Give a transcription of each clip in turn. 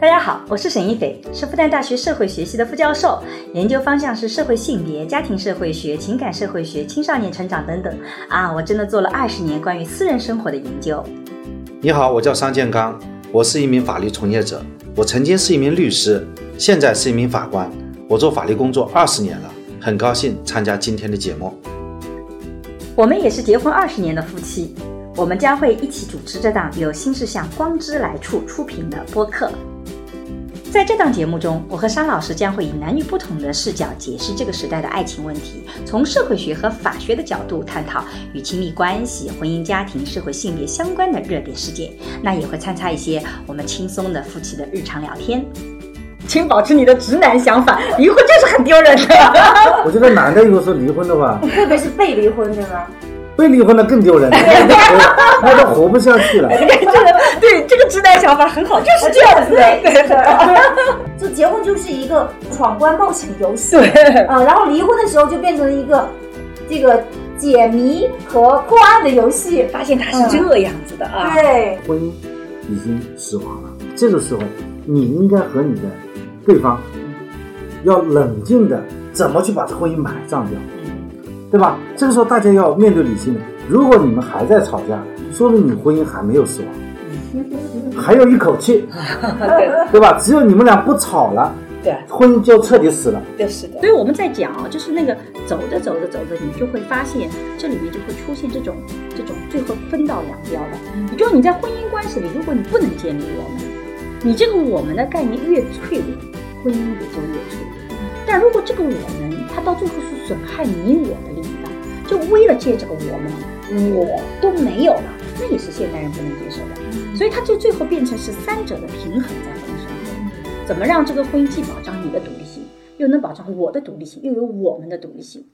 大家好，我是沈一斐，是复旦大学社会学系的副教授，研究方向是社会性别、家庭社会学、情感社会学、青少年成长等等。啊，我真的做了二十年关于私人生活的研究。你好，我叫商建刚，我是一名法律从业者，我曾经是一名律师，现在是一名法官，我做法律工作二十年了，很高兴参加今天的节目。我们也是结婚二十年的夫妻，我们将会一起主持这档由新事项光之来处出品的播客。在这档节目中，我和商老师将会以男女不同的视角解释这个时代的爱情问题，从社会学和法学的角度探讨与亲密关系、婚姻家庭、社会性别相关的热点事件。那也会参差一些我们轻松的夫妻的日常聊天。请保持你的直男想法，离婚就是很丢人的。我觉得男的如果说离婚的话，特别是被离婚，对吗？被离婚的更丢人，那都活那都活不下去了。这 个对这个直男想法很好，就是这样子的。就 结婚就是一个闯关冒险游戏，对啊，然后离婚的时候就变成了一个这个解谜和破案的游戏。发现他是这样子的啊。对，婚姻已经死亡了，这个时候你应该和你的对方要冷静的怎么去把这婚姻埋葬掉。对吧？这个时候大家要面对理性的。如果你们还在吵架，说明你婚姻还没有死亡，还有一口气，对吧？只有你们俩不吵了，对，婚姻就彻底死了。对，是的。所以我们在讲啊，就是那个走着走着走着，你就会发现这里面就会出现这种这种最后分道扬镳的。也就是你在婚姻关系里，如果你不能建立我们，你这个我们的概念越脆弱，婚姻也就越脆弱。但如果这个我们，它到最后是损害你我的。就为了借这个我们，我都没有了，那也是现代人不能接受的。所以他就最后变成是三者的平衡在婚姻生活，怎么让这个婚姻既保障你的独立性，又能保障我的独立性，又有我们的独立性。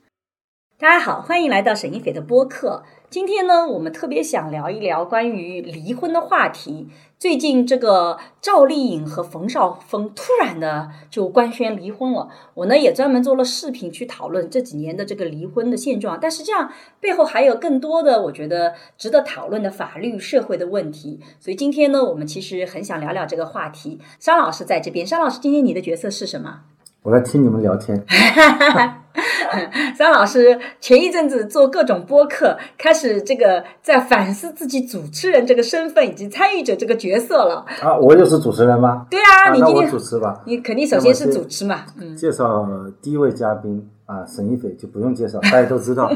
大家好，欢迎来到沈一斐的播客。今天呢，我们特别想聊一聊关于离婚的话题。最近这个赵丽颖和冯绍峰突然的就官宣离婚了，我呢也专门做了视频去讨论这几年的这个离婚的现状。但实际上背后还有更多的我觉得值得讨论的法律社会的问题。所以今天呢，我们其实很想聊聊这个话题。商老师在这边，商老师今天你的角色是什么？我来听你们聊天。张老师前一阵子做各种播客，开始这个在反思自己主持人这个身份以及参与者这个角色了。啊，我又是主持人吗？对啊，你今天主持吧。你肯定首先是主持嘛。嗯。介绍第一位嘉宾啊，沈一斐就不用介绍，大家都知道。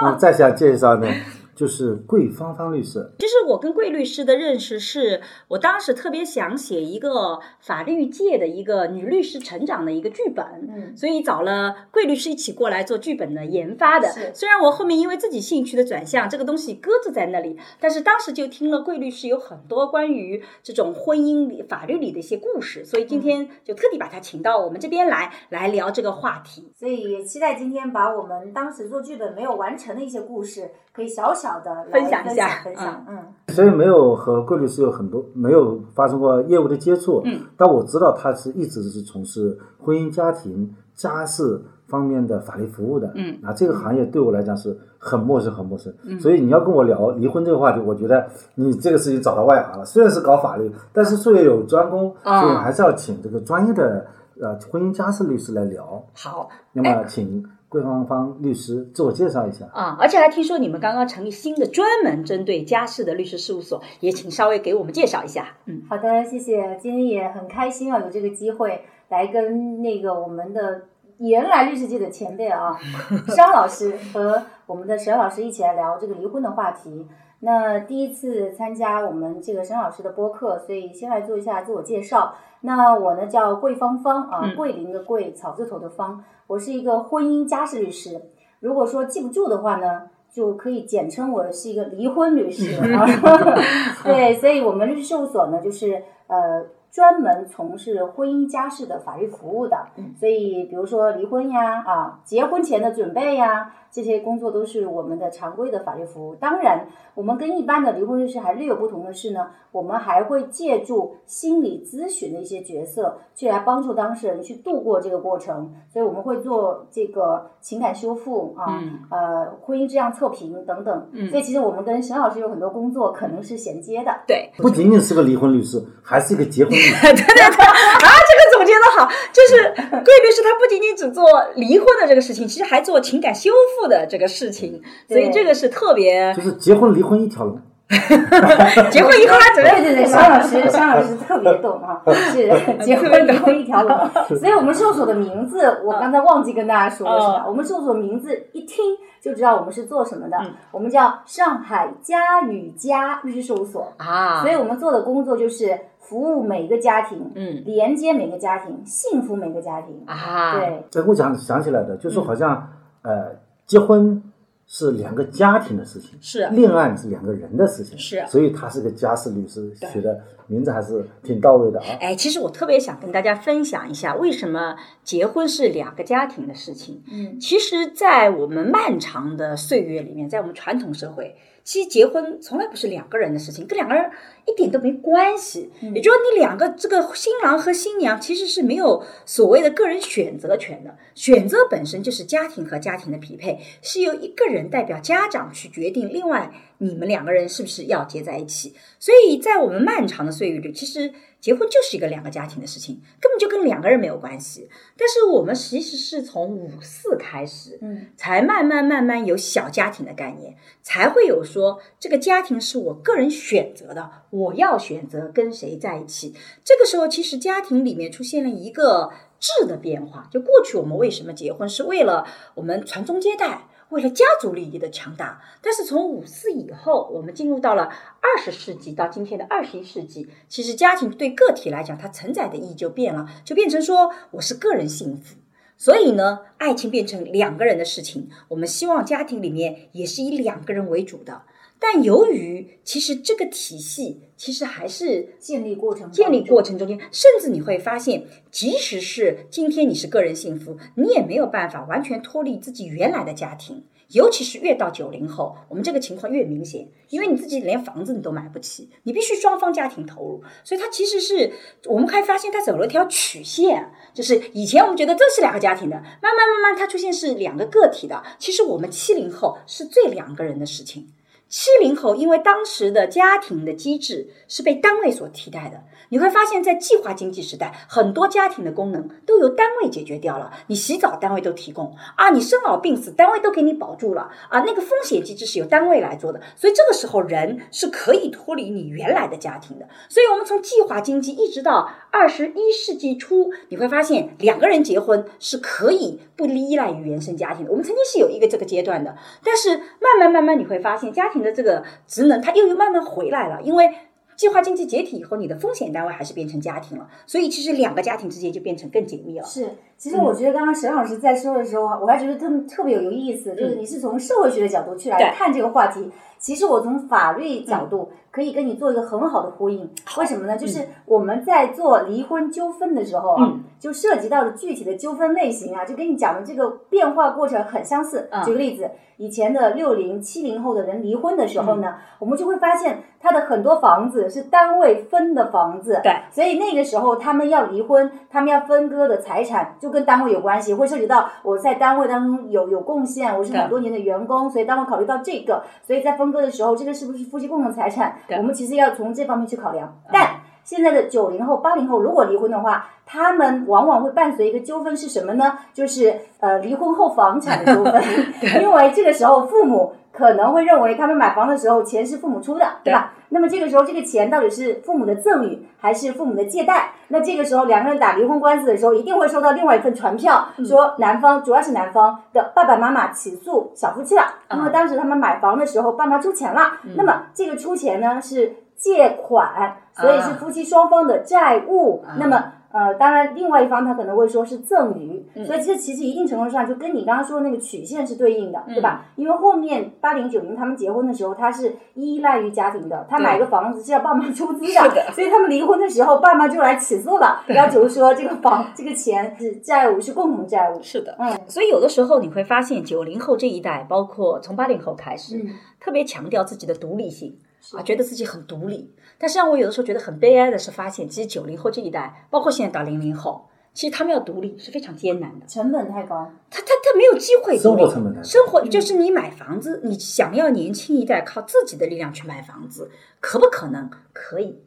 那再想介绍呢？就是桂芳芳律师。其实我跟桂律师的认识是，我当时特别想写一个法律界的一个女律师成长的一个剧本，嗯，所以找了桂律师一起过来做剧本的研发的。虽然我后面因为自己兴趣的转向，这个东西搁置在那里，但是当时就听了桂律师有很多关于这种婚姻里法律里的一些故事，所以今天就特地把他请到我们这边来，来聊这个话题。所以也期待今天把我们当时做剧本没有完成的一些故事。可以小小的分享一下，分享，嗯。虽然没有和桂律师有很多没有发生过业务的接触，嗯，但我知道他是一直是从事婚姻家庭家事方面的法律服务的，嗯，啊，这个行业对我来讲是很陌生，很陌生。嗯所以你要跟我聊离婚这个话题，我觉得你这个事情找到外行了。虽然是搞法律，但是术业有专攻，所以还是要请这个专业的呃婚姻家事律师来聊。好，那么请。桂芳芳律师，自我介绍一下啊！而且还听说你们刚刚成立新的专门针对家事的律师事务所，也请稍微给我们介绍一下。嗯，好的，谢谢。今天也很开心啊，有这个机会来跟那个我们的原来律师界的前辈啊，商老师和我们的沈老师一起来聊这个离婚的话题。那第一次参加我们这个沈老师的播客，所以先来做一下自我介绍。那我呢叫桂芳芳啊，桂林的桂，草字头的芳。我是一个婚姻家事律师，如果说记不住的话呢，就可以简称我是一个离婚律师 啊。对，所以我们律师事务所呢，就是呃专门从事婚姻家事的法律服务的。所以比如说离婚呀，啊结婚前的准备呀。这些工作都是我们的常规的法律服务。当然，我们跟一般的离婚律师还略有不同的是呢，我们还会借助心理咨询的一些角色，去来帮助当事人去度过这个过程。所以我们会做这个情感修复啊，呃，婚姻质量测评等等。所以其实我们跟沈老师有很多工作可能是衔接的。对，不仅仅是个离婚律师，还是一个结婚律师 对对对，啊，这个总结的好，就是桂律师他不仅仅只做离婚的这个事情，其实还做情感修复的这个事情，所以这个是特别，就是结婚离婚一条龙。结婚以后他怎么？对对对，商老师，商老师特别懂啊，是 结婚离婚一条龙。所以我们事务所的名字，我刚才忘记跟大家说了，是吧？我们事务所名字一听就知道我们是做什么的，我们叫上海嘉与家律师事务所啊。所以我们做的工作就是服务每个家庭，嗯，连接每个家庭，幸福每个家庭啊。对，这我想想起来的，就是好像呃，结婚。是两个家庭的事情，是恋爱是两个人的事情，是，所以他是个家事律师，取的名字还是挺到位的啊。哎，其实我特别想跟大家分享一下，为什么结婚是两个家庭的事情。嗯，其实，在我们漫长的岁月里面，在我们传统社会。其实结婚从来不是两个人的事情，跟两个人一点都没关系。也就是说，你两个这个新郎和新娘其实是没有所谓的个人选择权的，选择本身就是家庭和家庭的匹配，是由一个人代表家长去决定。另外，你们两个人是不是要结在一起？所以在我们漫长的岁月里，其实。结婚就是一个两个家庭的事情，根本就跟两个人没有关系。但是我们其实是从五四开始，嗯，才慢慢慢慢有小家庭的概念，才会有说这个家庭是我个人选择的，我要选择跟谁在一起。这个时候，其实家庭里面出现了一个质的变化。就过去我们为什么结婚，是为了我们传宗接代。为了家族利益的强大，但是从五四以后，我们进入到了二十世纪到今天的二十一世纪，其实家庭对个体来讲，它承载的意义就变了，就变成说我是个人幸福，所以呢，爱情变成两个人的事情，我们希望家庭里面也是以两个人为主的。但由于其实这个体系其实还是建立过程，建立过程中间，甚至你会发现，即使是今天你是个人幸福，你也没有办法完全脱离自己原来的家庭。尤其是越到九零后，我们这个情况越明显，因为你自己连房子你都买不起，你必须双方家庭投入，所以它其实是我们还发现，它走了一条曲线，就是以前我们觉得这是两个家庭的，慢慢慢慢它出现是两个个体的。其实我们七零后是最两个人的事情。七零后，因为当时的家庭的机制是被单位所替代的，你会发现在计划经济时代，很多家庭的功能都由单位解决掉了。你洗澡，单位都提供啊；你生老病死，单位都给你保住了啊。那个风险机制是由单位来做的，所以这个时候人是可以脱离你原来的家庭的。所以，我们从计划经济一直到二十一世纪初，你会发现两个人结婚是可以不依赖于原生家庭的。我们曾经是有一个这个阶段的，但是慢慢慢慢你会发现家庭。的这个职能，它又又慢慢回来了，因为计划经济解体以后，你的风险单位还是变成家庭了，所以其实两个家庭之间就变成更紧密了。是，其实我觉得刚刚沈老师在说的时候，我还觉得特特别有意思，就是你是从社会学的角度去来看这个话题，其实我从法律角度可以跟你做一个很好的呼应。为什么呢？就是我们在做离婚纠纷的时候啊，就涉及到的具体的纠纷类型啊，就跟你讲的这个变化过程很相似。举个例子。以前的六零七零后的人离婚的时候呢，我们就会发现他的很多房子是单位分的房子，对，所以那个时候他们要离婚，他们要分割的财产就跟单位有关系，会涉及到我在单位当中有有贡献，我是很多年的员工，所以单位考虑到这个，所以在分割的时候，这个是不是夫妻共同财产，我们其实要从这方面去考量，但。现在的九零后、八零后，如果离婚的话，他们往往会伴随一个纠纷是什么呢？就是呃，离婚后房产的纠纷。因为这个时候父母可能会认为他们买房的时候钱是父母出的，对吧？那么这个时候这个钱到底是父母的赠与还是父母的借贷？那这个时候两个人打离婚官司的时候，一定会收到另外一份传票，说男方主要是男方的爸爸妈妈起诉小夫妻了，因为当时他们买房的时候爸妈出钱了。那么这个出钱呢是借款。所以是夫妻双方的债务，那么呃，当然另外一方他可能会说是赠与，所以这其实一定程度上就跟你刚刚说的那个曲线是对应的，对吧？因为后面八零九零他们结婚的时候，他是依赖于家庭的，他买个房子是要爸妈出资的，所以他们离婚的时候，爸妈就来起诉了，要求说这个房这个钱是债务，是共同债务。是的，嗯，所以有的时候你会发现九零后这一代，包括从八零后开始，特别强调自己的独立性。啊，觉得自己很独立，但是让我有的时候觉得很悲哀的是，发现其实九零后这一代，包括现在到零零后，其实他们要独立是非常艰难的，成本太高。他他他没有机会生活成本太高生活就是你买房子，你想要年轻一代靠自己的力量去买房子，可不可能？可以，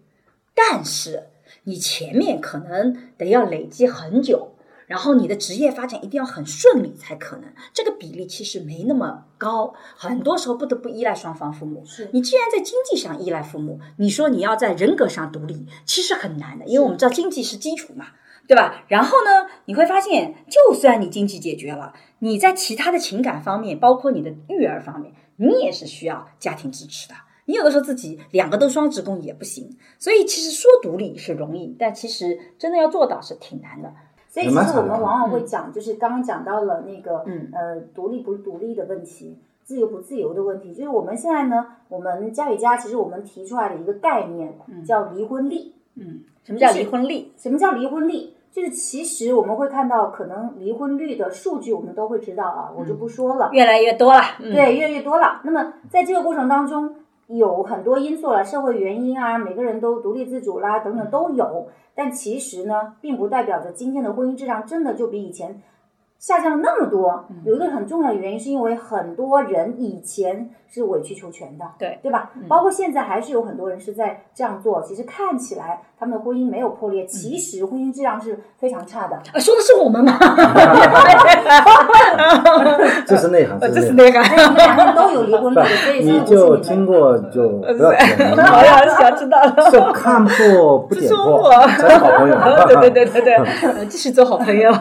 但是你前面可能得要累积很久。然后你的职业发展一定要很顺利才可能，这个比例其实没那么高，很多时候不得不依赖双方父母。是你既然在经济上依赖父母，你说你要在人格上独立，其实很难的，因为我们知道经济是基础嘛，对吧？然后呢，你会发现，就算你经济解决了，你在其他的情感方面，包括你的育儿方面，你也是需要家庭支持的。你有的时候自己两个都双职工也不行，所以其实说独立是容易，但其实真的要做到是挺难的。所以其实我们往往会讲，就是刚刚讲到了那个，嗯呃，独立不独立的问题，自由不自由的问题。就是我们现在呢，我们家与家其实我们提出来的一个概念叫离婚率。嗯，什么叫离婚率？什么叫离婚率？就是其实我们会看到，可能离婚率的数据我们都会知道啊，我就不说了。越来越多了，对，越来越多了。那么在这个过程当中，有很多因素了，社会原因啊，每个人都独立自主啦，等等都有。但其实呢，并不代表着今天的婚姻质量真的就比以前下降了那么多。有一个很重要的原因，是因为很多人以前是委曲求全的，对对吧？包括现在还是有很多人是在这样做。其实看起来他们的婚姻没有破裂，其实婚姻质量是非常差的。说的是我们吗？这是内涵，这是内涵。你们两个都有离婚率，所以你就听过就不要讲。好呀，想知道了。就看破不点破，才是好朋友。对对对对对，继续做好朋友。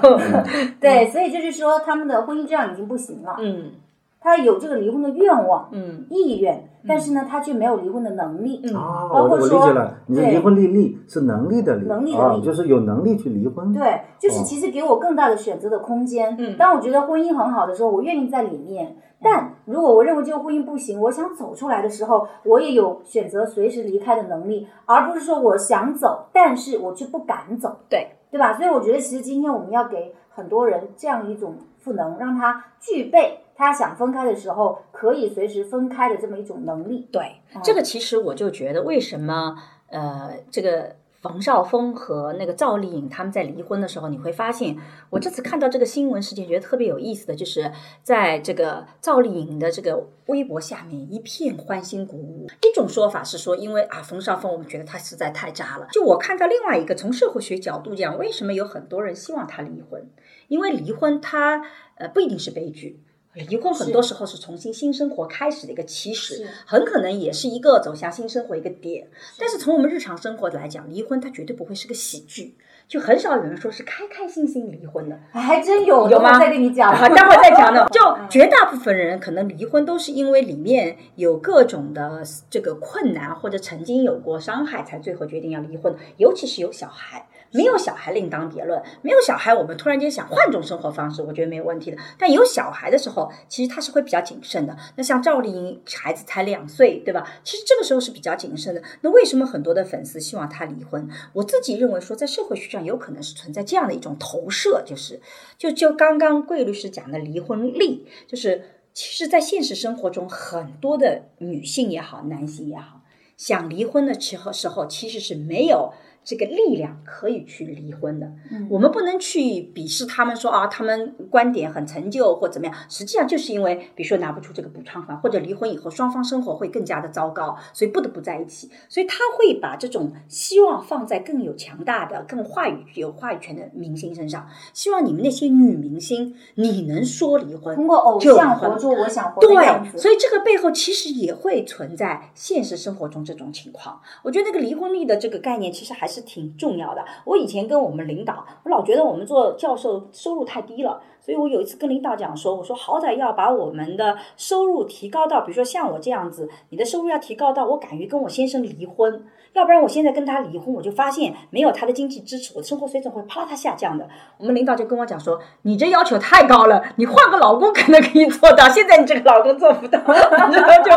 对，所以就是说，他们的婚姻质量已经不行了。嗯。他有这个离婚的愿望，嗯，意愿，但是呢，他却没有离婚的能力。嗯，哦，我理解了，你的离婚力力是能力的力，能力的力，就是有能力去离婚。对，就是其实给我更大的选择的空间。嗯，当我觉得婚姻很好的时候，我愿意在里面。但如果我认为这个婚姻不行，我想走出来的时候，我也有选择随时离开的能力，而不是说我想走，但是我却不敢走。对，对吧？所以我觉得，其实今天我们要给很多人这样一种赋能，让他具备。他想分开的时候，可以随时分开的这么一种能力。对，这个其实我就觉得，为什么呃，这个冯绍峰和那个赵丽颖他们在离婚的时候，你会发现，我这次看到这个新闻事件，觉得特别有意思的就是，在这个赵丽颖的这个微博下面一片欢欣鼓舞。一种说法是说，因为啊，冯绍峰我们觉得他实在太渣了。就我看到另外一个从社会学角度讲，为什么有很多人希望他离婚？因为离婚他呃不一定是悲剧。离婚很多时候是重新新生活开始的一个起始，很可能也是一个走向新生活一个点。但是从我们日常生活来讲，离婚它绝对不会是个喜剧，就很少有人说是开开心心离婚的。还真有，有吗？再跟你讲，待会儿再讲呢。就绝大部分人可能离婚都是因为里面有各种的这个困难，或者曾经有过伤害，才最后决定要离婚。尤其是有小孩。没有小孩另当别论，没有小孩，我们突然间想换种生活方式，我觉得没有问题的。但有小孩的时候，其实他是会比较谨慎的。那像赵丽颖，孩子才两岁，对吧？其实这个时候是比较谨慎的。那为什么很多的粉丝希望她离婚？我自己认为说，在社会学上有可能是存在这样的一种投射，就是就就刚刚桂律师讲的离婚率，就是其实，在现实生活中，很多的女性也好，男性也好，想离婚的时候时候，其实是没有。这个力量可以去离婚的，我们不能去鄙视他们说啊，他们观点很陈旧或怎么样。实际上就是因为，比如说拿不出这个补偿款，或者离婚以后双方生活会更加的糟糕，所以不得不在一起。所以他会把这种希望放在更有强大的、更话语有话语权的明星身上。希望你们那些女明星，你能说离婚，通过偶像活出我想活的样子。对，所以这个背后其实也会存在现实生活中这种情况。我觉得那个离婚率的这个概念，其实还是。挺重要的。我以前跟我们领导，我老觉得我们做教授收入太低了，所以我有一次跟领导讲说，我说好歹要把我们的收入提高到，比如说像我这样子，你的收入要提高到我敢于跟我先生离婚。要不然我现在跟他离婚，我就发现没有他的经济支持，我的生活水准会啪嗒下降的。我们领导就跟我讲说：“你这要求太高了，你换个老公可能可以做到，现在你这个老公做不到。”然后就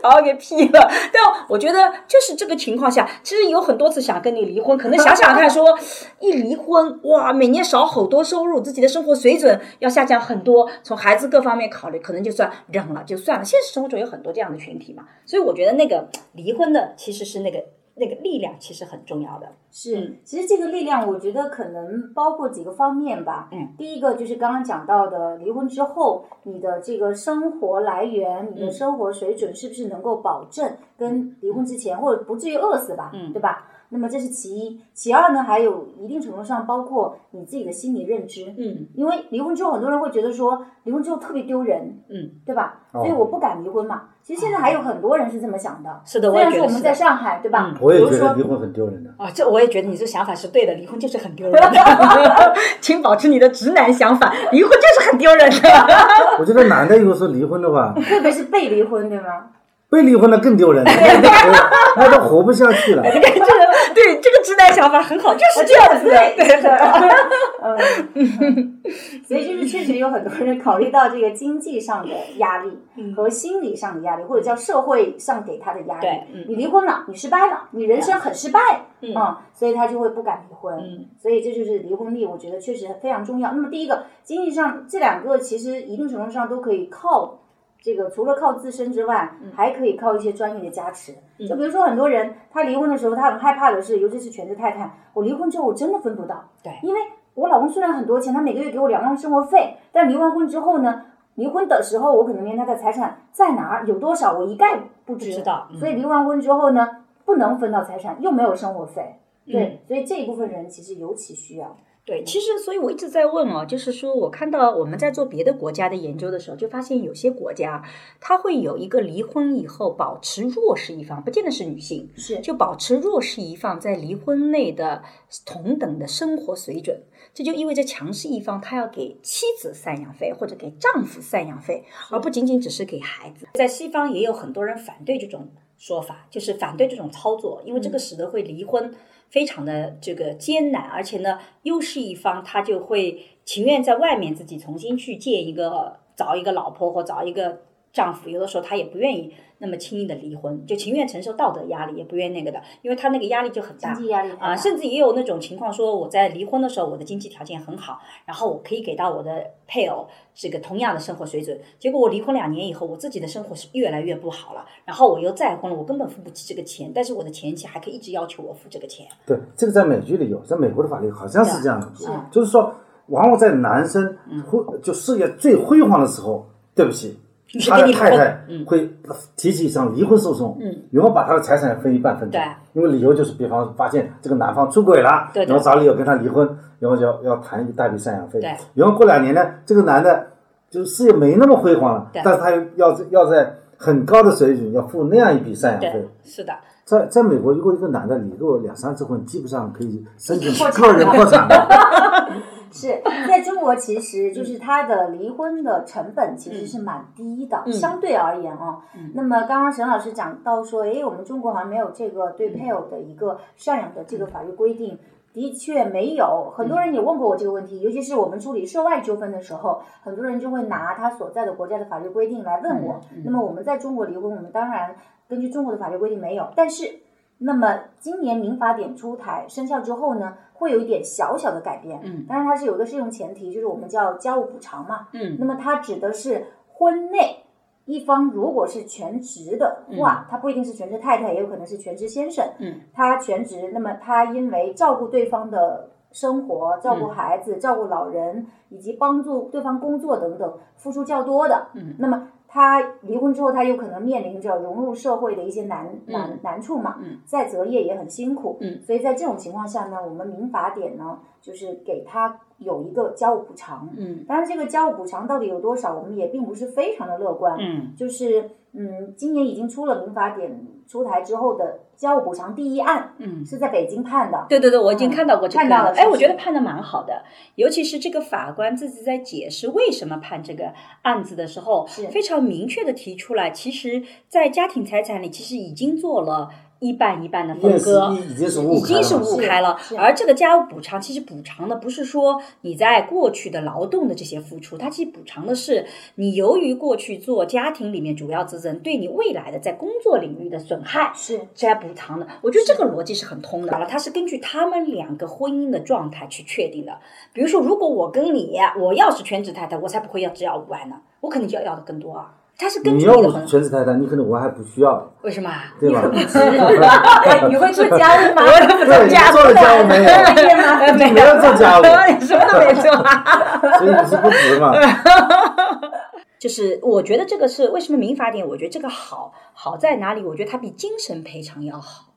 把我给批了。但我觉得就是这个情况下，其实有很多次想跟你离婚，可能想想看说，一离婚哇，每年少好多收入，自己的生活水准要下降很多。从孩子各方面考虑，可能就算忍了就算了。现实生活中有很多这样的群体嘛，所以我觉得那个离婚的其实是那个。那个力量其实很重要的。是，其实这个力量，我觉得可能包括几个方面吧。嗯，第一个就是刚刚讲到的，离婚之后，你的这个生活来源、你的生活水准是不是能够保证跟离婚之前，或者不至于饿死吧？嗯对吧？那么这是其一，其二呢，还有一定程度上包括你自己的心理认知。嗯因为离婚之后，很多人会觉得说离婚之后特别丢人，嗯，对吧？哦所以我不敢离婚嘛。其实现在还有很多人是这么想的。是的，我虽然说我们也觉得是的。在上海，对吧？我也比如说觉得离婚很丢人的。啊，这我也觉得你这想法是对的，离婚就是很丢人的，请保持你的直男想法，离婚就是很丢人的。我觉得男的如果说离婚的话，特别是被离婚，对吗？被离婚的更丢人，那都活那都活不下去了。这个对这个直男想法很好，就是这样子的，对对的。嗯，所以就是确实有很多人考虑到这个经济上的压力和心理上的压力，或者叫社会上给他的压力。你离婚了，你失败了，你人生很失败，嗯所以他就会不敢离婚。嗯所以这就是离婚率，我觉得确实非常重要。那么第一个，经济上这两个其实一定程度上都可以靠这个，除了靠自身之外，嗯还可以靠一些专业的加持。就比如说很多人他离婚的时候，他很害怕的是，尤其是全职太太，我离婚之后我真的分不到，对因为我老公虽然很多钱，他每个月给我两万生活费，但离完婚之后呢？离婚的时候，我可能连他的财产在哪儿有多少，我一概不知。知道嗯所以离完婚之后呢，不能分到财产，又没有生活费。对，嗯所以这一部分人其实尤其需要。对，其实所以我一直在问哦，就是说我看到我们在做别的国家的研究的时候，就发现有些国家它会有一个离婚以后保持弱势一方，不见得是女性，是就保持弱势一方在离婚内的同等的生活水准，这就意味着强势一方他要给妻子赡养费或者给丈夫赡养费，而不仅仅只是给孩子。在西方也有很多人反对这种说法，就是反对这种操作，因为这个使得会离婚非常的这个艰难，而且呢，优势一方他就会情愿在外面自己重新去建一个找一个老婆或找一个丈夫，有的时候他也不愿意那么轻易的离婚，就情愿承受道德压力，也不愿意那个的，因为他那个压力就很大经济压力太大啊，甚至也有那种情况说，我在离婚的时候，我的经济条件很好，然后我可以给到我的配偶这个同样的生活水准，结果我离婚两年以后，我自己的生活是越来越不好了，然后我又再婚了，我根本付不起这个钱，但是我的前妻还可以一直要求我付这个钱，对，这个在美剧里有，在美国的法律好像是这样的，是。就是说，往往在男生辉就事业最辉煌的时候，对不起，是他的太太嗯。会提起一场离婚诉讼，嗯，然后把他的财产分一半分走对，因为理由就是，比方发现这个男方出轨了，然后找理由跟他离婚，然后就要要谈一大笔赡养费，对。然后过两年呢，这个男的就事业没那么辉煌了对，但是他又要要在很高的水准要付那样一笔赡养费，，是的，在在美国，如果一个男的离过两三次婚，基本上可以申请破产个人破产的。是在中国，其实就是他的离婚的成本其实是蛮低的，嗯相对而言啊。嗯那么刚刚沈老师讲到说，诶，我们中国好像没有这个对配偶的一个赡养的这个法律规定。的确没有，很多人也问过我这个问题，尤其是我们处理涉外纠纷的时候，很多人就会拿他所在的国家的法律规定来问我。那么我们在中国离婚，我们当然根据中国的法律规定没有，但是那么今年民法典出台生效之后呢，会有一点小小的改变。嗯当然它是有个适用前提，就是我们叫家务补偿嘛。嗯那么它指的是婚内一方如果是全职的话，他不一定是全职太太，也有可能是全职先生。嗯，他全职，那么他因为照顾对方的生活、照顾孩子、照顾老人，以及帮助对方工作等等，付出较多的。嗯，那么他离婚之后，他有可能面临着融入社会的一些难难难处嘛。嗯，再择业也很辛苦。嗯，所以在这种情况下呢，我们民法典呢，就是给他有一个家务补偿。嗯当然，这个家务补偿到底有多少，我们也并不是非常的乐观。嗯就是嗯，今年已经出了民法典出台之后的家务补偿第一案，嗯。是在北京判的。对对对，我已经看到过这个看到了案子哎，我觉得判的蛮好的，尤其是这个法官自己在解释为什么判这个案子的时候，是非常明确的提出来，其实，在家庭财产里，其实已经做了一半一半的分割，已经是五五开了。而这个家务补偿其实补偿的不是说你在过去的劳动的这些付出，它其实补偿的是你由于过去做家庭里面主要责任，对你未来的在工作领域的损害。是这来补偿的，我觉得这个逻辑是很通的。了，它是根据他们两个婚姻的状态去确定的。比如说，如果我跟你，我要是全职太太，我才不会要只要五万呢，我肯定就要要的更多啊。他是根据你的衡全职太太，你可能我还不需要，为什么啊？对吧？你会做家务吗？做了家务没有？没没有做家务你什么都没做啊。所以你是不值嘛？就是我觉得这个是为什么民法典？我觉得这个好好在哪里？我觉得它比精神赔偿要好，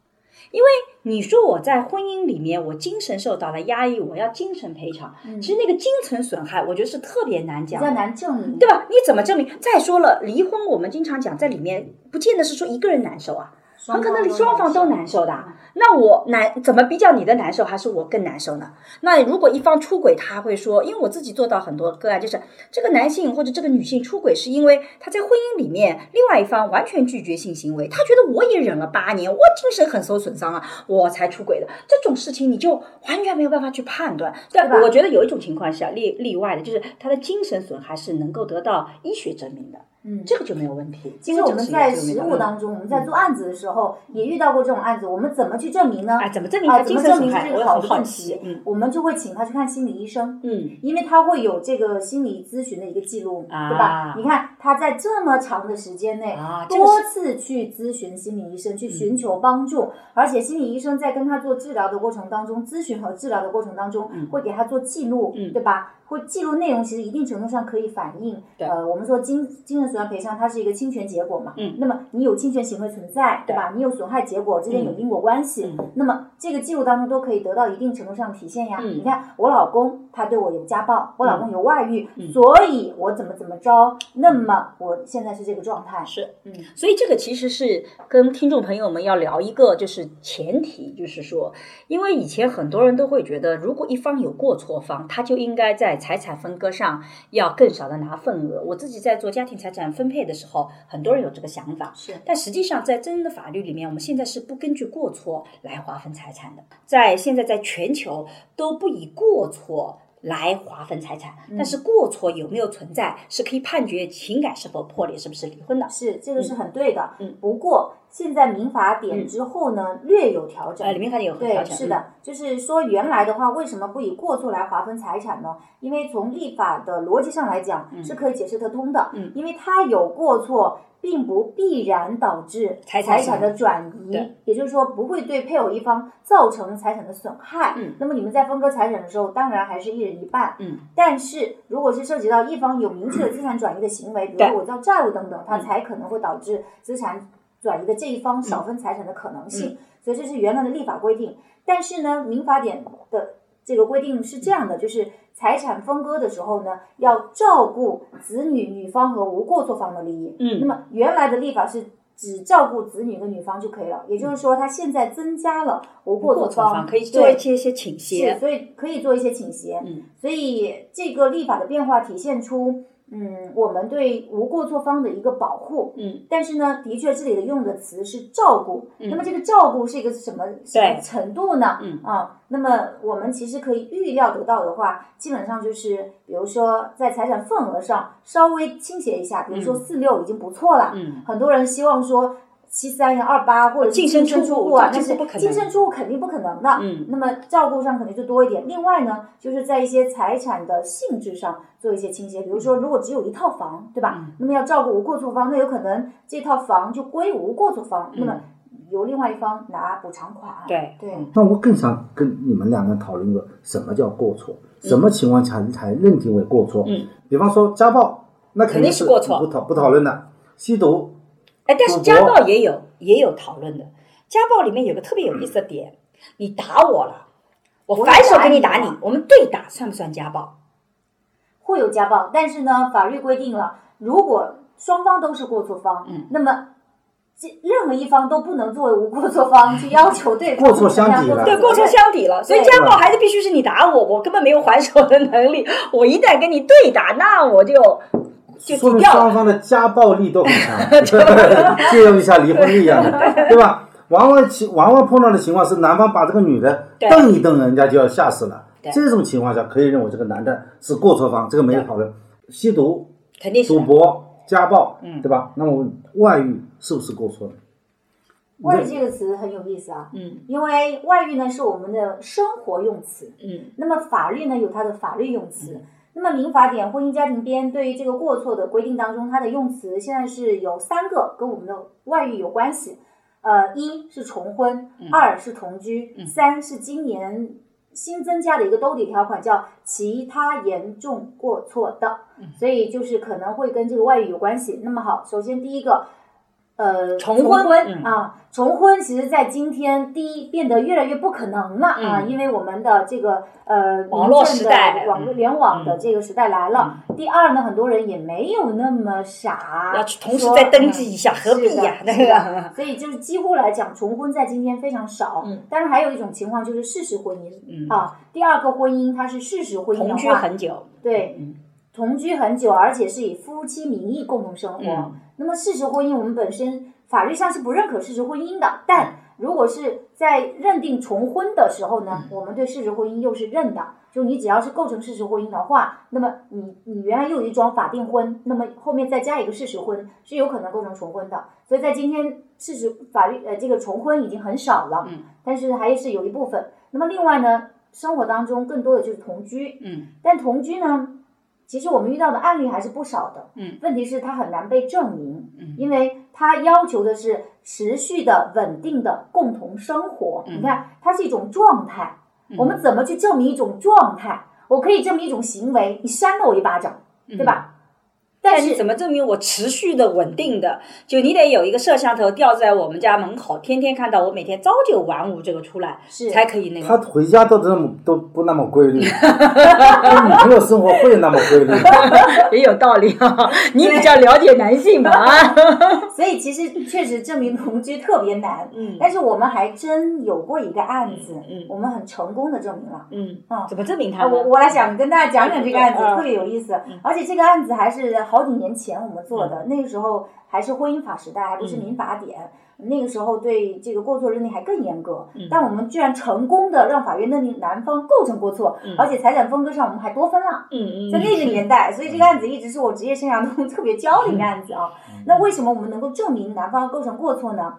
因为你说我在婚姻里面我精神受到了压抑，我要精神赔偿，其实那个精神损害，我觉得是特别难讲的。比较难证明，对吧？你怎么证明？再说了，离婚我们经常讲，在里面不见得是说一个人难受啊，很可能双方都难受的啊。那我难怎么比较你的难受，还是我更难受呢？那如果一方出轨，他会说，因为我自己做到很多个案，就是这个男性或者这个女性出轨，是因为他在婚姻里面另外一方完全拒绝性行为，他觉得我也忍了八年，我精神很受损伤啊，我才出轨的。这种事情你就完全没有办法去判断。对吧我觉得有一种情况下例例外的，就是他的精神损害是能够得到医学证明的。嗯这个就没有问题。其实我们在实务当中，我们在做案子的时候也遇到过这种案子，我们怎么去证明呢？哎，怎么证明啊，怎么？证明是这个好的问题。？嗯我们就会请他去看心理医生，嗯，因为他会有这个心理咨询的一个记录，啊对吧？你看他在这么长的时间内，多次去咨询心理医生，去寻求帮助，而且心理医生在跟他做治疗的过程当中，咨询和治疗的过程当中，会给他做记录，嗯对吧？会记录内容，其实一定程度上可以反映，呃，我们说精精神损害赔偿，它是一个侵权结果嘛，嗯那么你有侵权行为存在，对吧？你有损害结果之间有因果关系，嗯那么这个记录当中都可以得到一定程度上体现呀。嗯你看我老公他对我有家暴，我老公有外遇，嗯所以我怎么怎么着，那么我现在是这个状态，是，嗯，所以这个其实是跟听众朋友们要聊一个，就是前提，就是说，因为以前很多人都会觉得，如果一方有过错方，他就应该在财产分割上要更少的拿份额。我自己在做家庭财产分配的时候，很多人有这个想法，是但实际上，在真正的法律里面，我们现在是不根据过错来划分财产的。在现在在全球都不以过错来划分财产，但是过错有没有存在，是可以判决情感是否破裂，是不是离婚的。是这个是很对的，嗯不过现在民法典之后呢，略有调整，呃，里面还有调对，是的，就是说原来的话，为什么不以过错来划分财产呢？因为从立法的逻辑上来讲，是可以解释得通的。嗯。因为它有过错，并不必然导致财产的转移，也就是说不会对配偶一方造成财产的损害。嗯。那么你们在分割财产的时候，当然还是一人一半。嗯，但是如果是涉及到一方有明确的资产转移的行为，比如说我造债务等等，它嗯。才可能会导致资产转移的这一方少分财产的可能性。所以这是原来的立法规定。但是呢，民法典的这个规定是这样的，就是财产分割的时候呢，要照顾子女女方和无过错方的利益。嗯那么原来的立法是。只照顾子女跟女方就可以了，也就是说，它现在增加了无过过错方，可以做一些一些倾是，斜，所以可以做一些倾斜。嗯，所以这个立法的变化体现出，嗯，我们对无过错方的一个保护。嗯，但是呢，的确这里的用的词是照顾。嗯那么这个照顾是一个什么什么程度呢？嗯啊，那么我们其实可以预料得到的话，基本上就是，比如说在财产份额上稍微倾斜一下，比如说嗯四六已经不错了。嗯，很多人希望说。七三呀、二八或者是净身身出户户啊，这但是不可能净身出户肯定不可能的。嗯那么照顾上肯定就多一点。另外呢，就是在一些财产的性质上做一些倾斜，比如说如果只有一套房，对吧？嗯那么要照顾无过错方，那有可能这套房就归无过错方，那么由另外一方拿补偿款。嗯对对，那我更想跟你们两个讨论一个什么叫过错，什么情况下才认定为过错？嗯，比方说家暴，那肯肯定是是过错不讨不讨论的。吸毒，哎，但是家暴也有也有讨论的。家暴里面有个特别有意思的点，你打我了，我我反手给你打你了，打你我们对打算不算家暴？会有家暴，但是呢，法律规定了，如果双方都是过错方，嗯那么。这任何一方都不能作为无过错方 去要求对方过错相抵了对，过错相抵了，所以家暴还是必须是你打我，我根本没有还手的能力。我一旦跟你对打，那我就就说明。双方的家暴力都很强 借用一下离婚率一样的，对吧？往往情往往碰到的情况是男方把这个女的瞪一瞪，人家就要吓死了。这种情况下，可以认为这个男的是过错方，这个没有讨论。吸毒、肯定是赌博、家暴，嗯对吧？那么外遇是不是过错呢？外遇这个词很有意思啊，嗯因为外遇呢是我们的生活用词，嗯那么法律呢有它的法律用词。那么民法典婚姻家庭编对于这个过错的规定当中，它的用词现在是有三个跟我们的外遇有关系。呃，一是重婚，二是同居，三是今年新增加的一个兜底条款，叫其他严重过错的，所以就是可能会跟这个外遇有关系。那么好，首先第一个。呃，重婚？啊，重婚，其实，在今天，第一变得越来越不可能了啊，因为我们的这个呃，网络时代，网络联网的这个时代来了。第二呢，很多人也没有那么傻，要去同时再登记一下，何必呀？那个，所以就是几乎来讲，重婚在今天非常少。嗯，但是还有一种情况就是事实婚姻，嗯。啊，第二个婚姻它是事实婚姻的话，同居很久，对，同居很久，而且是以夫妻名义共同生活。那么事实婚姻，我们本身法律上是不认可事实婚姻的，但如果是在认定重婚的时候呢，我们对事实婚姻又是认的。就你只要是构成事实婚姻的话，那么你你原来又有一桩法定婚，那么后面再加一个事实婚，是有可能构成重婚的。所以在今天，事实法律呃这个重婚已经很少了，嗯，但是还是有一部分。那么另外呢，生活当中更多的就是同居，嗯，但同居呢。其实我们遇到的案例还是不少的，嗯，问题是它很难被证明，嗯，因为它要求的是持续的、稳定的共同生活。你看，它是一种状态，我们怎么去证明一种状态？我可以证明一种行为，你扇了我一巴掌，对吧？但是怎么证明我持续的稳定的？就你得有一个摄像头吊在我们家门口，天天看到我每天朝九晚五这个出来，是才可以那个。他回家都这么都不那么规律，跟女朋友生活会那么规律，也有道理啊。你比较了解男性吧啊。所以其实确实证明同居特别难，嗯。但是我们还真有过一个案子，嗯，我们很成功的证明了，嗯啊。怎么证明他？我我来想跟大家讲讲这个案子，特别有意思，而且这个案子还是好。好几年前我们做的，那个时候还是婚姻法时代，还不是民法典。那个时候对这个过错认定还更严格。但我们居然成功的让法院认定男方构成过错，而且财产分割上我们还多分了。在那个年代，所以这个案子一直是我职业生涯中特别焦虑的案子啊。那为什么我们能够证明男方构成过错呢？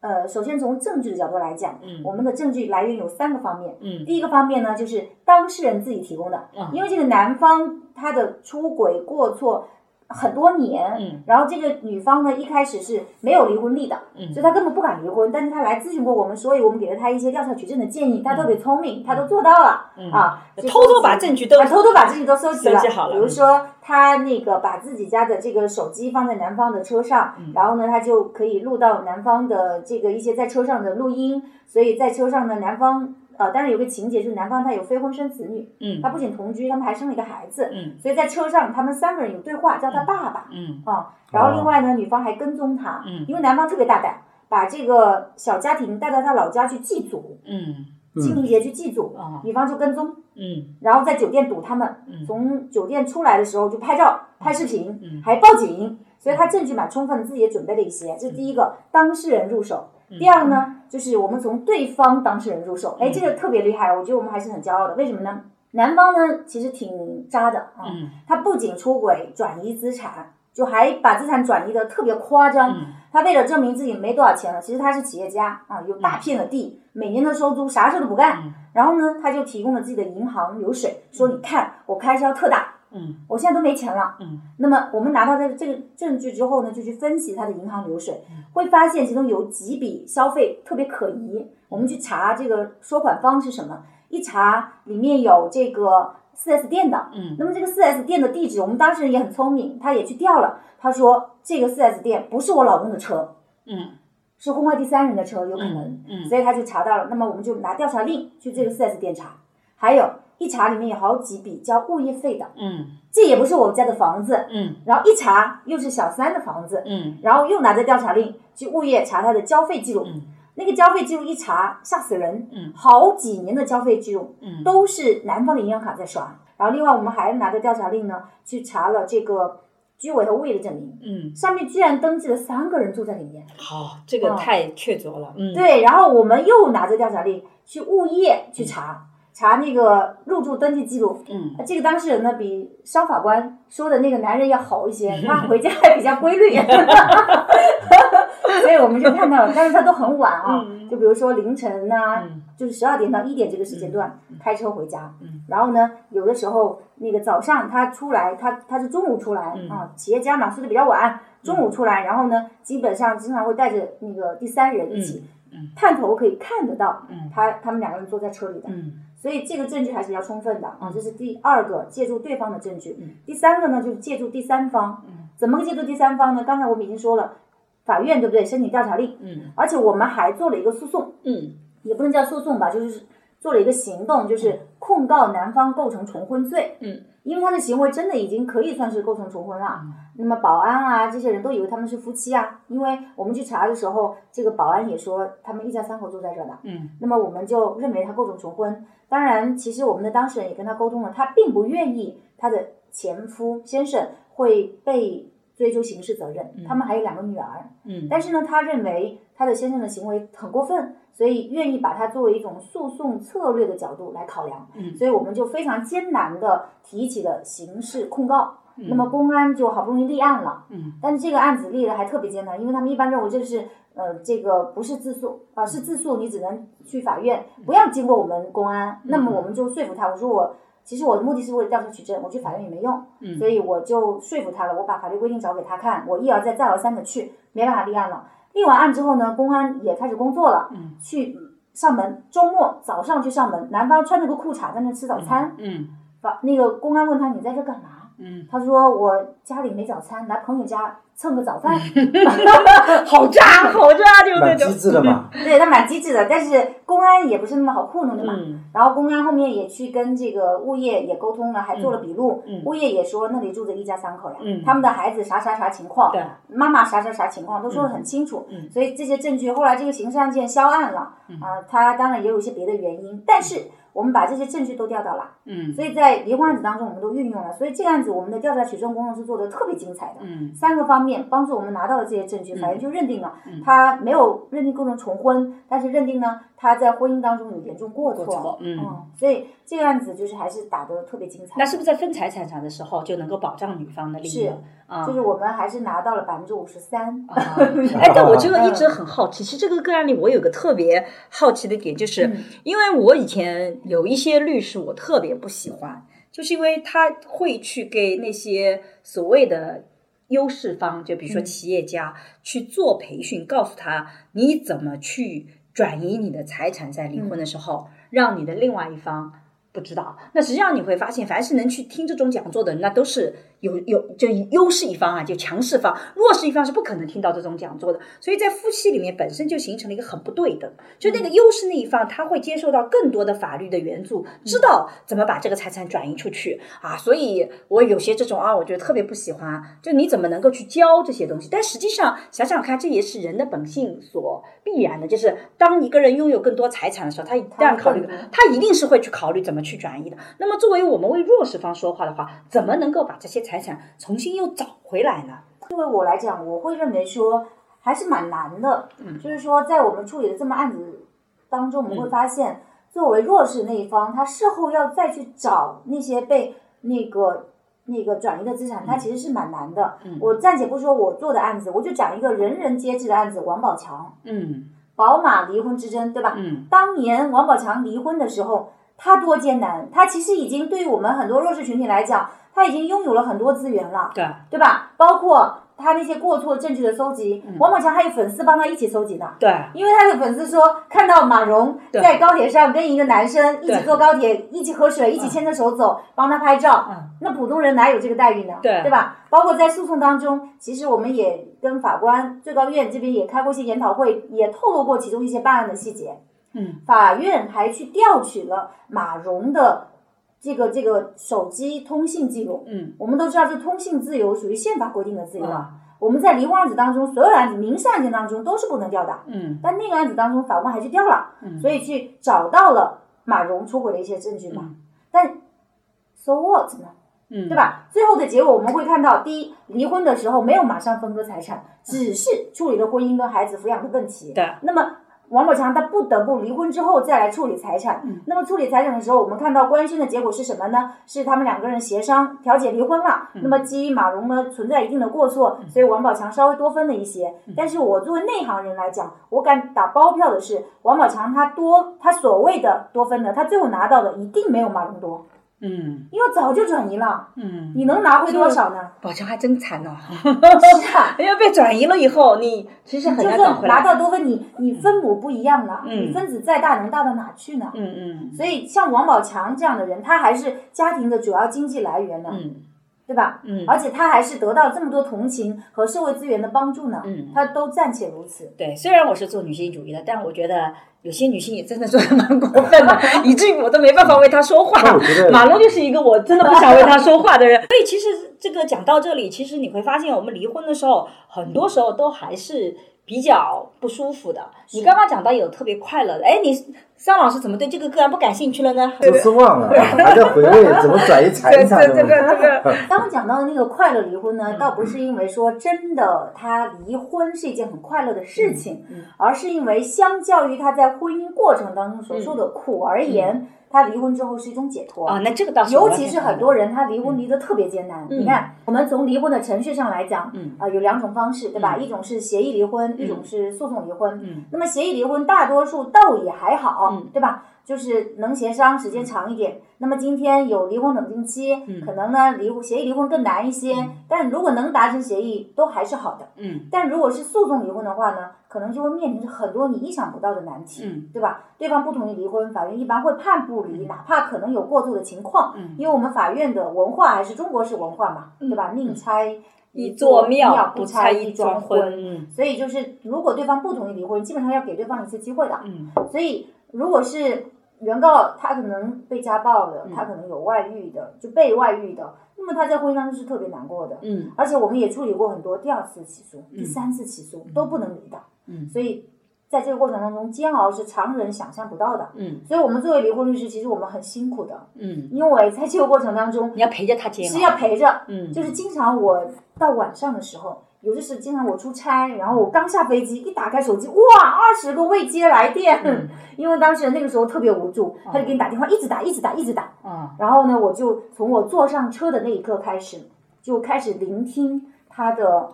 呃，首先从证据的角度来讲，我们的证据来源有三个方面。嗯第一个方面呢，就是当事人自己提供的，因为这个男方他的出轨过错。很多年，然后这个女方呢，一开始是没有离婚力的，所以她根本不敢离婚。但是她来咨询过我们，所以我们给了她一些调查取证的建议。她特别聪明，她都做到了啊，偷偷把证据都偷偷把证据都收集了。好了，比如说她那个把自己家的这个手机放在男方的车上，然后呢，她就可以录到男方的这个一些在车上的录音。所以在车上呢，男方。呃，但是有个情节，就是男方他有非婚生子女，嗯，他不仅同居，他们还生了一个孩子，嗯，所以在车上他们三个人有对话，叫他爸爸，嗯，啊，然后另外呢，女方还跟踪他，嗯，因为男方特别大胆，把这个小家庭带到他老家去祭祖，嗯，清明节去祭祖，女方就跟踪，嗯，然后在酒店堵他们，从酒店出来的时候就拍照、拍视频，还报警，所以他证据蛮充分，自己也准备了一些，这是第一个当事人入手。第二个呢，就是我们从对方当事人入手，哎，这个特别厉害，我觉得我们还是很骄傲的。为什么呢？男方呢其实挺渣的啊，他不仅出轨转移资产，就还把资产转移的特别夸张。他为了证明自己没多少钱了，其实他是企业家啊，有大片的地，每年的收租，啥事都不干。然后呢，他就提供了自己的银行流水，说你看我开销特大。嗯，我现在都没钱了。嗯，那么我们拿到这这个证据之后呢，就去分析他的银行流水，会发现其中有几笔消费特别可疑。我们去查这个收款方是什么，一查里面有这个四 S 店的。嗯，那么这个四 S 店的地址，我们当事人也很聪明，他也去调了。他说这个四 S 店不是我老公的车，嗯，是婚外第三人的车，有可能。嗯，所以他就查到了。那么我们就拿调查令去这个四 S 店查，还有。一查里面有好几笔交物业费的，嗯，这也不是我们家的房子，嗯，然后一查又是小三的房子，嗯，然后又拿着调查令去物业查他的交费记录，嗯，那个交费记录一查吓死人，嗯，好几年的交费记录，嗯，都是男方的银行卡在刷，然后另外我们还拿着调查令呢去查了这个居委和物业的证明，嗯，上面居然登记了三个人住在里面，好，这个太确凿了，嗯，对，然后我们又拿着调查令去物业去查。查那个入住登记记录，嗯，这个当事人呢比商法官说的那个男人要好一些，他回家还比较规律，所以我们就看到了，但是他都很晚啊，就比如说凌晨啊，就是十二点到一点这个时间段开车回家，然后呢，有的时候那个早上他出来，他他是中午出来啊，企业家嘛，睡得比较晚，中午出来，然后呢，基本上经常会带着那个第三人一起，探头可以看得到，他他们两个人坐在车里的。所以这个证据还是比较充分的啊，这是第二个借助对方的证据。第三个呢，就是借助第三方。怎么借助第三方呢？刚才我们已经说了，法院对不对？申请调查令。嗯。而且我们还做了一个诉讼。嗯。也不能叫诉讼吧，就是做了一个行动，就是控告男方构成重婚罪。嗯。因为他的行为真的已经可以算是构成重婚了。那么保安啊，这些人都以为他们是夫妻啊，因为我们去查的时候，这个保安也说他们一家三口住在这的。嗯。那么我们就认为他构成重婚。当然，其实我们的当事人也跟他沟通了，他并不愿意他的前夫先生会被追究刑事责任。他们还有两个女儿。嗯。但是呢，他认为他的先生的行为很过分，所以愿意把它作为一种诉讼策略的角度来考量。嗯。所以我们就非常艰难的提起了刑事控告。那么公安就好不容易立案了。嗯。但是这个案子立的还特别艰难，因为他们一般认为这是。呃，这个不是自诉啊，是自诉，你只能去法院，不要经过我们公安。那么我们就说服他，我说我其实我的目的是为了调查取证，我去法院也没用，所以我就说服他了。我把法律规定找给他看，我一而再再而三的去，没办法立案了。立完案之后呢，公安也开始工作了，去上门，周末早上去上门，男方穿着个裤衩在那吃早餐，法那个公安问他你在这干嘛？他说我家里没早餐，来朋友家。蹭个早饭，好渣，好渣，就那种。机智的嘛。对他蛮机智的，但是公安也不是那么好糊弄的嘛。然后公安后面也去跟这个物业也沟通了，还做了笔录。物业也说那里住着一家三口呀，他们的孩子啥啥啥情况，妈妈啥啥啥情况都说的很清楚。所以这些证据后来这个刑事案件销案了。啊，他当然也有一些别的原因，但是。我们把这些证据都调到了，嗯，所以在离婚案子当中，我们都运用了，所以这个案子我们的调查取证工作是做的特别精彩的，嗯，三个方面帮助我们拿到了这些证据，法院就认定了他没有认定构成重婚，但是认定呢他在婚姻当中有严重过错，嗯，所以这个案子就是还是打得特别精彩。那是不是在分财产上的时候就能够保障女方的利益？是，就是我们还是拿到了百分之五十三。哎，但我就一直很好奇，其实这个个案里我有个特别好奇的点，就是因为我以前。有一些律师我特别不喜欢，就是因为他会去给那些所谓的优势方，就比如说企业家去做培训，告诉他你怎么去转移你的财产，在离婚的时候，让你的另外一方不知道。那实际上你会发现，凡是能去听这种讲座的人，那都是。有有就优势一方啊，就强势方，弱势一方是不可能听到这种讲座的。所以在夫妻里面本身就形成了一个很不对等。就那个优势那一方，他会接受到更多的法律的援助，知道怎么把这个财产转移出去啊。所以我有些这种啊，我觉得特别不喜欢。就你怎么能够去教这些东西？但实际上想想看，这也是人的本性所必然的。就是当一个人拥有更多财产的时候，他一旦考虑，他一定是会去考虑怎么去转移的。那么作为我们为弱势方说话的话，怎么能够把这些？财产重新又找回来呢？作为我来讲，我会认为说还是蛮难的。嗯，就是说在我们处理的这么案子当中，我们会发现，作为弱势那一方，他事后要再去找那些被那个那个转移的资产，他其实是蛮难的。嗯，我暂且不说我做的案子，我就讲一个人人皆知的案子——王宝强。嗯，宝马离婚之争，对吧？嗯，当年王宝强离婚的时候，他多艰难，他其实已经对于我们很多弱势群体来讲。他已经拥有了很多资源了，对对吧？包括他那些过错证据的搜集，王宝强还有粉丝帮他一起搜集的，对，因为他的粉丝说看到马蓉在高铁上跟一个男生一起坐高铁，一起喝水，一起牵着手走，帮他拍照，那普通人哪有这个待遇呢？对，对吧？包括在诉讼当中，其实我们也跟法官、最高院这边也开过一些研讨会，也透露过其中一些办案的细节。嗯，法院还去调取了马蓉的。这个这个手机通信记录，嗯，我们都知道，这通信自由属于宪法规定的自由啊。我们在离婚案子当中，所有的案子、民事案件当中都是不能调的，嗯。但那个案子当中，法官还去调了，嗯。所以去找到了马蓉出轨的一些证据嘛。但，so what 呢？嗯，对吧？最后的结果我们会看到，第一，离婚的时候没有马上分割财产，只是处理了婚姻跟孩子抚养的问题。对。那么。王宝强他不得不离婚之后再来处理财产。那么处理财产的时候，我们看到官宣的结果是什么呢？是他们两个人协商调解离婚了。那么基于马蓉呢存在一定的过错，所以王宝强稍微多分了一些。但是我作为内行人来讲，我敢打包票的是，王宝强他多他所谓的多分的，他最后拿到的一定没有马蓉多。嗯，因为早就转移了。嗯，你能拿回多少呢？宝强还真惨哦。是啊，因为被转移了以后，你其实很就难找回来。算拿到多分，你你分母不一样了，嗯你分子再大能大到哪去呢？嗯嗯所以像王宝强这样的人，他还是家庭的主要经济来源呢，嗯对吧？嗯而且他还是得到这么多同情和社会资源的帮助呢，嗯他都暂且如此。对，虽然我是做女性主义的，但我觉得有些女性也真的做的蛮过分的，以至于我都没办法为她说话我觉。得马龙就是一个我真的不想为她说话的人。所以其实这个讲到这里，其实你会发现，我们离婚的时候，很多时候都还是比较不舒服的。你刚刚讲到有特别快乐的，哎，你桑老师怎么对这个个案不感兴趣了呢？都失望了，还在回味怎么转移财产这个这个。刚刚讲到的那个快乐离婚呢，嗯。倒不是因为说真的他离婚是一件很快乐的事情，嗯而是因为相较于他在婚姻过程当中所受的苦而言，他离婚之后是一种解脱。啊，那这个倒是尤其是很多人，他离婚离得特别艰难。嗯你看，我们从离婚的程序上来讲，嗯啊、有两种方式，对吧？嗯一种是协议离婚，一种是诉讼离婚。嗯那么协议离婚大多数倒也还好，嗯对吧？就是能协商，时间长一点。那么今天有离婚冷静期，嗯可能呢离婚协议离婚更难一些，但如果能达成协议，都还是好的。嗯但如果是诉讼离婚的话呢，可能就会面临着很多你意想不到的难题，嗯对吧？对方不同意离婚，法院一般会判不离，哪怕可能有过度的情况，嗯因为我们法院的文化还是中国式文化嘛，对吧？宁拆一座座庙，不拆一桩婚。嗯所以就是，如果对方不同意离婚，基本上要给对方一次机会的。嗯所以，如果是原告他可能被家暴嗯。的，他可能有外遇的，就被外遇的，那么他在婚姻当中是特别难过的。嗯。而且我们也处理过很多第二次起诉、第三次起诉都不能离的。嗯。所以在这个过程当中，煎熬是常人想象不到的。嗯。所以，我们作为离婚律师，其实我们很辛苦的，嗯，因为在这个过程当中你要陪着他煎熬，是要陪着，嗯。就是经常我到晚上的时候，有的是经常我出差，然后我刚下飞机，一打开手机，哇，二十个未接来电，嗯 因为当时那个时候特别无助，他就给你打电话，一直打，一直打，一直打。啊然后呢，我就从我坐上车的那一刻开始，就开始聆听他的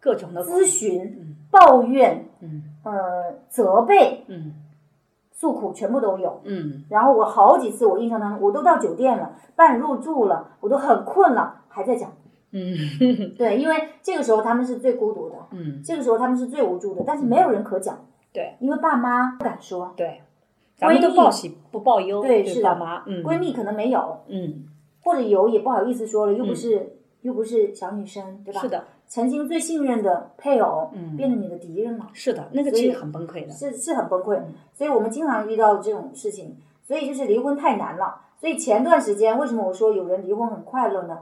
各种的咨询、抱怨、嗯呃责备、嗯诉苦，全部都有。嗯然后我好几次，我印象当中，我都到酒店了，办入住了，我都很困了，还在讲。嗯 对，因为这个时候他们是最孤独的，嗯，这个时候他们是最无助的，但是没有人可讲。对，因为爸妈不敢说，对，咱们都报喜不报忧，对是的爸妈，嗯，闺蜜可能没有，嗯或者有也不好意思说了，又不是、又不是小女生，对吧？是的，曾经最信任的配偶，嗯变成你的敌人了，是的，那个其实很崩溃的，是是很崩溃。嗯所以我们经常遇到这种事情，所以就是离婚太难了。所以前段时间为什么我说有人离婚很快乐呢？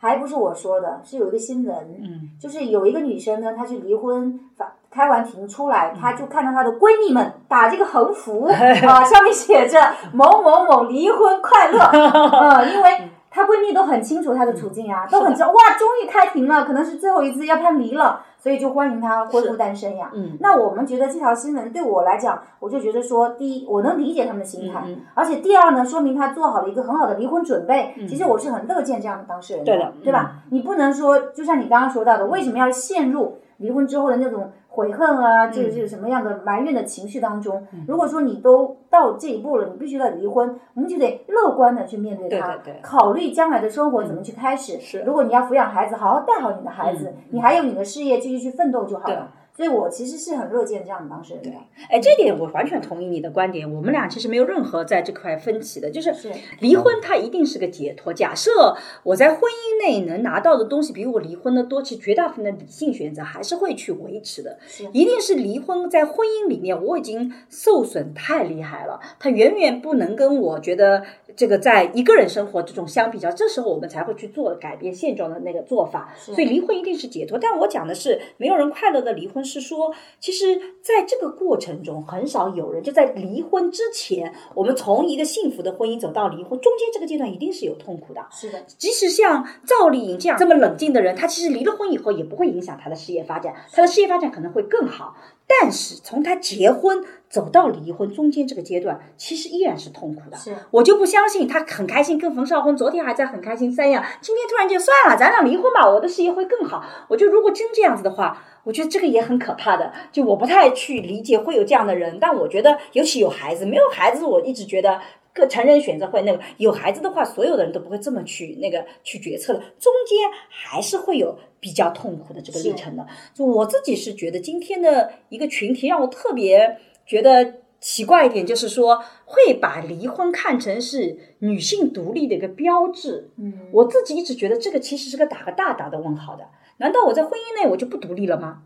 还不是我说的，是有一个新闻，嗯就是有一个女生呢，她去离婚法开完庭出来，嗯她就看到她的闺蜜们打这个横幅 啊，上面写着某某某离婚快乐，呃，因为她闺蜜都很清楚她的处境啊，都很知道哇，终于开庭了，可能是最后一次要判离了，所以就欢迎她恢复单身呀。嗯那我们觉得这条新闻对我来讲，我就觉得说，第一，我能理解他们的心态，嗯嗯而且第二呢，说明他做好了一个很好的离婚准备。其实我是很乐见这样的当事人对的对吧？你不能说，就像你刚刚说到的，为什么要陷入离婚之后的那种悔恨啊，这个这个什么样的埋怨的情绪当中？如果说你都到这一步了，你必须得离婚，我们就得乐观的去面对它，对对对考虑将来的生活怎么去开始。是如果你要抚养孩子，好好带好你的孩子，嗯你还有你的事业继续去奋斗就好了。所以我其实是很乐见这样的当事人的。哎，这点我完全同意你的观点，我们俩其实没有任何在这块分歧的，就是是离婚它一定是个解脱。假设我在婚姻内能拿到的东西比我离婚的多，其实绝大部分的理性选择还是会去维持的。一定是离婚在婚姻里面我已经受损太厉害了，它远远不能跟我觉得这个在一个人生活这种相比较，这时候我们才会去做改变现状的那个做法。所以离婚一定是解脱，但我讲的是没有人快乐的离婚是说，其实在这个过程中，很少有人就在离婚之前，我们从一个幸福的婚姻走到离婚，中间这个阶段一定是有痛苦的。是的，即使像赵丽颖这样这么冷静的人，她其实离了婚以后也不会影响她的事业发展，她的事业发展可能会更好。但是从她结婚走到离婚中间这个阶段，其实依然是痛苦的。是我就不相信她很开心跟冯绍峰，昨天还在很开心三样，今天突然就算了，咱俩离婚吧，我的事业会更好。我觉得如果真这样子的话，我觉得这个也很可怕的。就我不太去理解会有这样的人，但我觉得尤其有孩子，没有孩子，我一直觉得。个成人选择会那个有孩子的话，所有的人都不会这么去那个去决策了，中间还是会有比较痛苦的这个历程的。就我自己是觉得今天的一个群体让我特别觉得奇怪一点，就是说会把离婚看成是女性独立的一个标志。嗯，我自己一直觉得这个其实是个打个大大的问号的。难道我在婚姻内我就不独立了吗？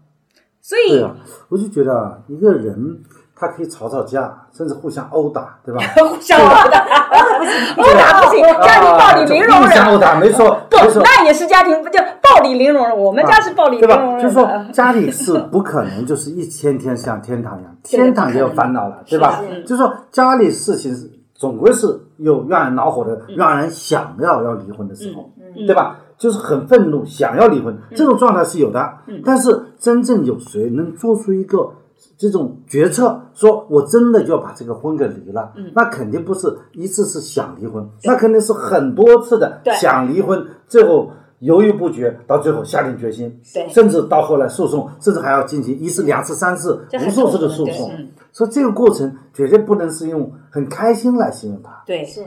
所以，对啊，我就觉得啊，一个人。他可以吵吵架，甚至互相殴打，对吧？互相殴打，殴打不行，家庭暴力零容忍。互相殴打没错，不，那也是家庭不就暴力零容忍？我们家是暴力零容忍。就是说，家里是不可能就是一天天像天堂一样，天堂也有烦恼了，对吧？就是说，家里事情总归是有让人恼火的，让人想要要离婚的时候，对吧？就是很愤怒，想要离婚，这种状态是有的。但是，真正有谁能做出一个？这种决策，说我真的就要把这个婚给离了，那肯定不是一次是想离婚，那肯定是很多次的想离婚，最后犹豫不决，到最后下定决心，甚至到后来诉讼，甚至还要进行一次、两次、三次、无数次的诉讼。所以这个过程绝对不能是用很开心来形容它。对，是。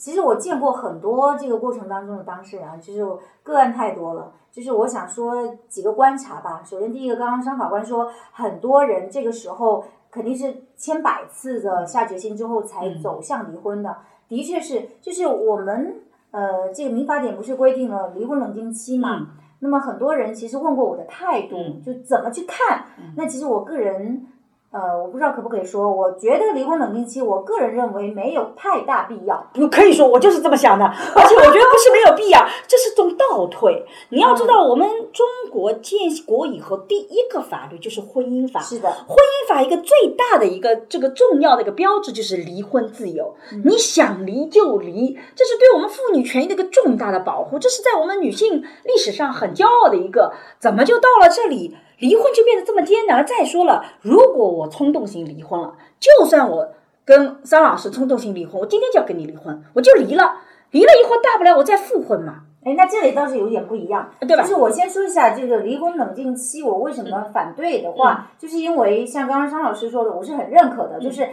其实我见过很多这个过程当中的当事人啊，就是个案太多了。就是我想说几个观察吧。首先，第一个，刚刚张法官说，很多人这个时候肯定是千百次的下决心之后才走向离婚的。的确是，就是我们呃，这个民法典不是规定了离婚冷静期嘛？那么很多人其实问过我的态度，就怎么去看？那其实我个人。呃，我不知道可不可以说，我觉得离婚冷静期，我个人认为没有太大必要。不可以说，我就是这么想的，而且我觉得不是没有必要，这是种倒退。你要知道，我们中国建国以后第一个法律就是婚姻法。是的，婚姻法一个最大的一个这个重要的一个标志就是离婚自由，你想离就离，这是对我们妇女权益的一个重大的保护，这是在我们女性历史上很骄傲的一个。怎么就到了这里？离婚就变得这么艰难了。再说了，如果我冲动型离婚了，就算我跟张老师冲动性离婚，我今天就要跟你离婚，我就离了。离了以后，大不了我再复婚嘛。哎，那这里倒是有点不一样，对吧？就是我先说一下这个离婚冷静期，我为什么反对的话，就是因为像刚刚张老师说的，我是很认可的，就是。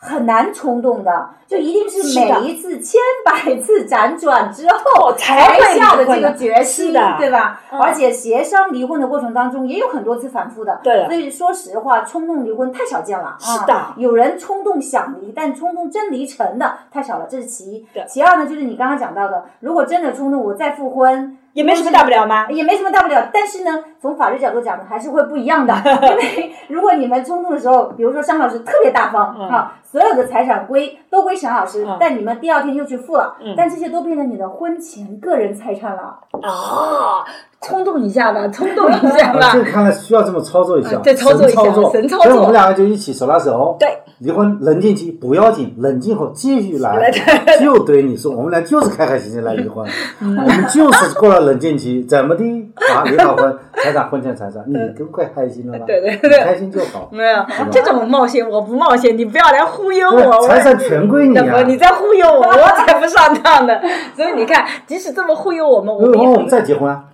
很难冲动的，就一定是每一次千百次辗转之后才下的这个决心，对吧？而且协商离婚的过程当中也有很多次反复的，对。所以说实话，冲动离婚太少见了。是的，有人冲动想离，但冲动真离成的太少了，这是其一。其二呢，就是你刚刚讲到的，如果真的冲动，我再复婚。也没什么大不了吗？也没什么大不了，但是呢，从法律角度讲呢，还是会不一样的。因为如果你们冲动的时候，比如说商老师特别大方啊，所有的财产归都归沈老师，但你们第二天又去付了，但这些都变成你的婚前个人财产了。啊，冲动一下吧，冲动一下吧。这个看来需要这么操作一下，对，操作一下，神操作。所以我们两个就一起手拉手。对。离婚冷静期不要紧，冷静后继续来，就对你说，我们俩就是开开心心来离婚，我们就是过了冷静期，怎么的啊？离好婚，财产婚前财产，你都快开心了吧？对对对，开心就好。没有这种冒险，我不冒险，你不要来忽悠我。财产全归你啊！你在忽悠我，我才不上当呢。所以你看，即使这么忽悠我们，我们我们再结婚啊。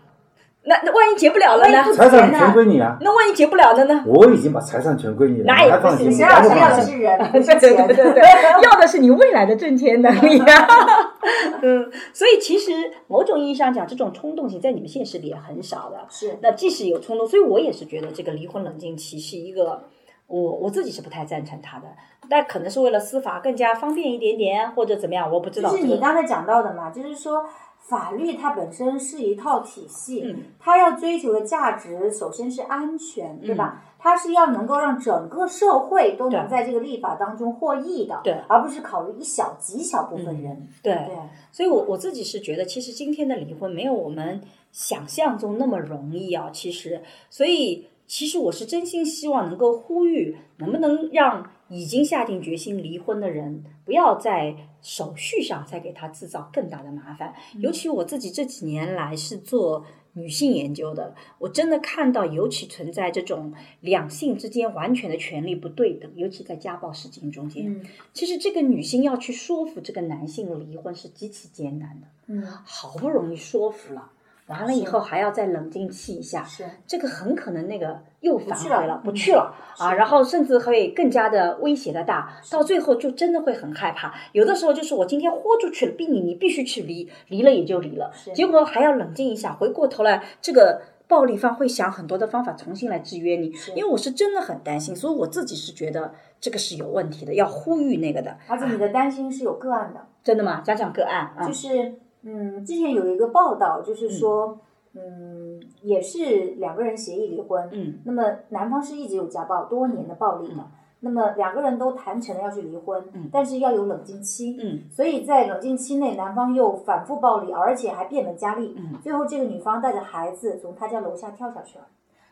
那那万一结不了了呢？财产全归你啊！那万一结不了了呢？我已经把财产全归你了，那也放心，谁要的是人，对对对，要的是你未来的挣钱能力啊！嗯，所以其实某种意义上讲，这种冲动性在你们现实里也很少的。是，那即使有冲动，所以我也是觉得这个离婚冷静期是一个，我我自己是不太赞成他的，但可能是为了司法更加方便一点点，或者怎么样，我不知道。就是你刚才讲到的嘛，就是说。法律它本身是一套体系，它要追求的价值首先是安全，对吧？它是要能够让整个社会都能在这个立法当中获益的，对，而不是考虑一小极小部分人。对，所以，我我自己是觉得，其实今天的离婚没有我们想象中那么容易啊。其实，所以其实我是真心希望能够呼吁，能不能让已经下定决心离婚的人，不要在手续上再给他制造更大的麻烦。尤其我自己这几年来是做女性研究的，我真的看到，尤其存在这种两性之间完全的权利不对等，尤其在家暴事件中间，其实这个女性要去说服这个男性离婚是极其艰难的。嗯，好不容易说服了。完了以后还要再冷静气一下，是这个很可能那个又反悔了，不嗯去了啊，然后甚至会更加的威胁的大，到最后就真的会很害怕。有的时候就是我今天豁出去了，逼你，你必须去离，离了也就离了，结果还要冷静一下，回过头来这个。暴力方会想很多的方法重新来制约你，因为我是真的很担心，所以我自己是觉得这个是有问题的，要呼吁那个的。而且你的担心是有个案的，真的吗？讲讲个案啊，就是嗯，之前有一个报道，就是说，嗯，也是两个人协议离婚，嗯，那么男方是一直有家暴多年的暴力的，那么两个人都谈成了要去离婚，嗯。但是要有冷静期，嗯。所以在冷静期内，男方又反复暴力，而且还变本加厉，嗯。最后这个女方带着孩子从他家楼下跳下去了。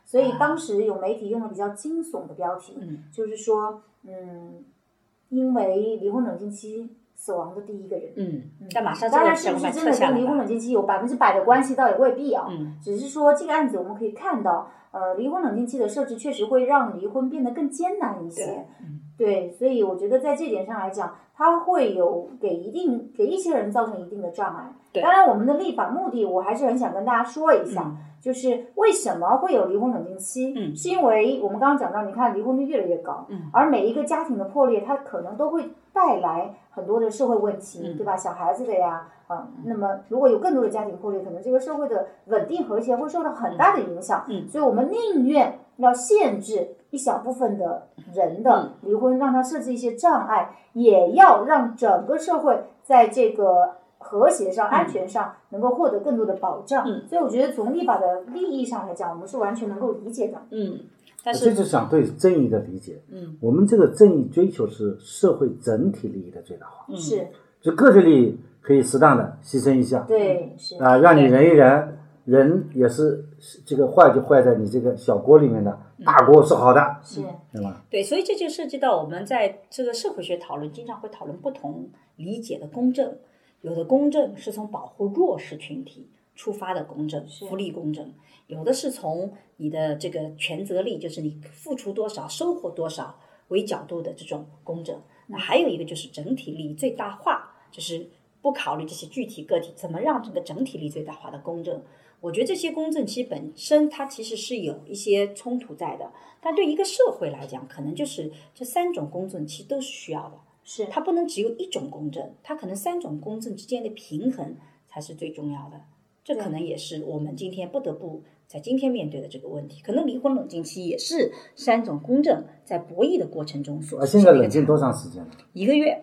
所以当时有媒体用了比较惊悚的标题，啊嗯。就是说，嗯，因为离婚冷静期死亡的第一个人，嗯，但马上这当然是不是真的跟离婚。冷静期有百分之百的关系，倒也未必啊。嗯只是说这个案子我们可以看到，呃，离婚冷静期的设置确实会让离婚变得更艰难一些。对嗯对，所以我觉得在这点上来讲，它会有给一定给一些人造成一定的障碍。对当然我们的立法目的，我还是很想跟大家说一下，嗯就是为什么会有离婚冷静期？嗯是因为我们刚刚讲到，你看离婚率越来越高，嗯而每一个家庭的破裂，它可能都会带来很多的社会问题，嗯对吧？小孩子的呀，啊、那么如果有更多的家庭破裂，可能这个社会的稳定和谐会受到很大的影响。嗯所以我们宁愿要限制一小部分的人嗯。的离婚，让他设置一些障碍，也要让整个社会在这个和谐上、安全上能够获得更多的保障。嗯。所以我觉得从立法的利益上来讲，我们是完全能够理解的。嗯，但这是就是想对正义的理解。嗯。我们这个正义追求是社会整体利益的最大化，嗯。是。就个体利益可以适当的牺牲一下，对，是。啊，让你忍一忍，人也是这个坏就坏在你这个小锅里面的，大锅是好的，是。对吧？对，所以这就涉及到我们在这个社会学讨论，经常会讨论不同理解的公正。有的公正是从保护弱势群体出发的公正，福利公正；有的是从你的这个权责力，就是你付出多少收获多少为角度的这种公正。那还有一个就是整体利益最大化，就是不考虑这些具体个体，怎么让这个整体利益最大化的公正。我觉得这些公正其实本身它其实是有一些冲突在的，但对一个社会来讲，可能就是这三种公正其实都是需要的，是它不能只有一种公证，它可能三种公证之间的平衡才是最重要的。这可能也是我们今天不得不在今天面对的这个问题。可能离婚冷静期也是三种公正在博弈的过程中所啊，现在冷静多长时间了？一个月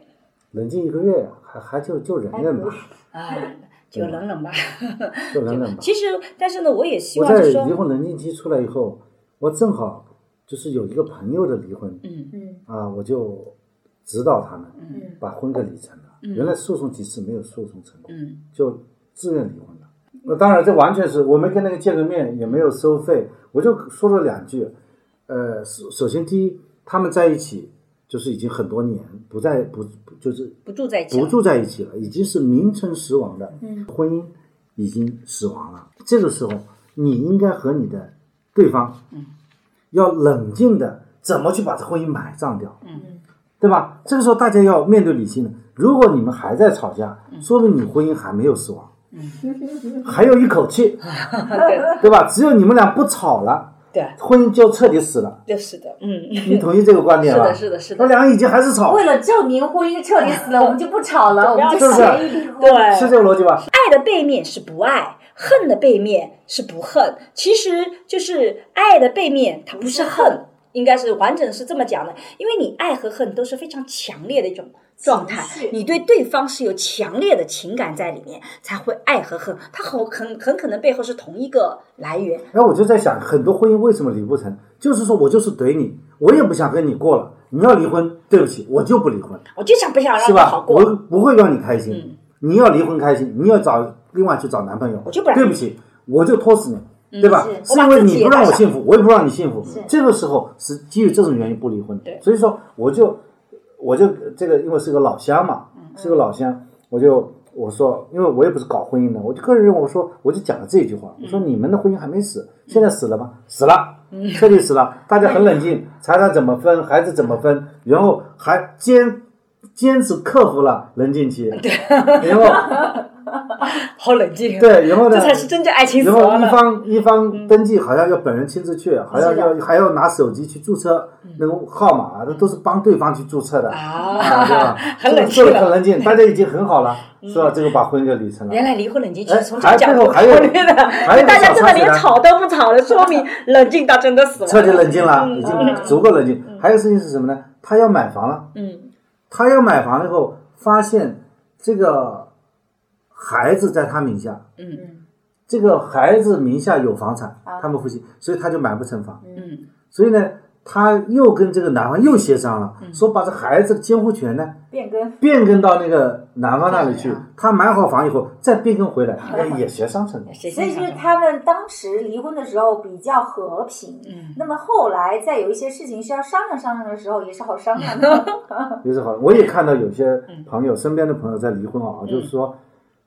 冷静一个月，还还就就忍忍吧，啊，就冷冷吧。就忍忍 吧。其实，但是呢，我也希我在望就是说，离婚冷静期出来以后，我正好就是有一个朋友的离婚，嗯嗯啊，我就指导他们嗯把婚给离成了。原来诉讼几次没有诉讼成功，嗯就自愿离婚了。那当然，这完全是我没跟那个见个面，也没有收费，我就说了两句。呃，首首先第一，他们在一起就是已经很多年，不在不不就是不住在一起了，不住在一起了，已经是名存实亡的，嗯婚姻已经死亡了。这个时候，你应该和你的对方，嗯要冷静的怎么去把这婚姻埋葬掉，嗯对吧？这个时候大家要面对理性的。如果你们还在吵架，嗯说明你婚姻还没有死亡，还有一口气，对对吧？只有你们俩不吵了，对，婚姻就彻底死了。就是的，嗯，你同意这个观点吧？是的，是的，是的，那两个已经还是吵，为了证明婚姻彻底死了，我们就不吵了，我们就是不是协议离婚。对，是这个逻辑吧？爱的背面是不爱，恨的背面是不恨。其实就是爱的背面，它不是恨，应该是完整是这么讲的。因为你爱和恨都是非常强烈的一种状态，你对对方是有强烈的情感在里面，才会爱和恨。他很很很可能背后是同一个来源。然后我就在想，很多婚姻为什么离不成？就是说我就是怼你，我也不想跟你过了。你要离婚，对不起，我就不离婚，我就想不想让是吧？你好过，我不会让你开心。嗯你要离婚开心，你要找另外去找男朋友，我就不让对不起，我就拖死你。对吧？是是因为你不让我幸福，我也不让你幸福。这个时候是基于这种原因不离婚对。所以说，我就我就这个，因为是个老乡嘛，是个老乡，我就我说，因为我也不是搞婚姻的，我就个人认为，我说我就讲了这句话，我说你们的婚姻还没死，现在死了吗？死了，彻底死了。大家很冷静，财产怎么分，孩子怎么分，然后还坚坚持克服了冷静期，对然后 好冷静，对，然后呢？这才是真正爱情死然后。一方一方登记，好像要本人亲自去，好像要还要拿手机去注册那个号码，那都是帮对方去注册的，啊，对吧？很冷静很冷静，大家已经很好了，是吧？这个把婚给离成了。原来离婚冷静期从这个角度考还最后还有虑的，还有大家真的连吵都不吵了，说明冷静到真的死了。彻底冷静了，嗯已经足够冷静。还有事情是什么呢？他要买房了，嗯他要买房了以后，发现这个孩子在他名下，嗯。这个孩子名下有房产啊，他们夫妻，所以他就买不成房。嗯。所以呢，他又跟这个男方又协商了，嗯。说把这孩子的监护权呢变更。变更到那个男方那里去啊，他买好房以后再变更回来，也也协商成功。所以就是他们当时离婚的时候比较和平，嗯。那么后来在有一些事情需要商量商量的时候，也是好商量的。也是好，我也看到有些嗯朋友身边的朋友在离婚啊，就是说，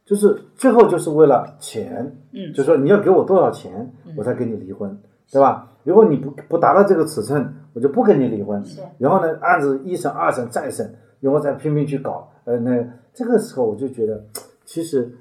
就是最后就是为了钱，嗯。就说你要给我多少钱，我才跟你离婚，对吧？如果你不不达到这个尺寸，我就不跟你离婚。是然后呢，案子一审、二审、再审，然后再拼命去搞，呃，那这个时候我就觉得，其实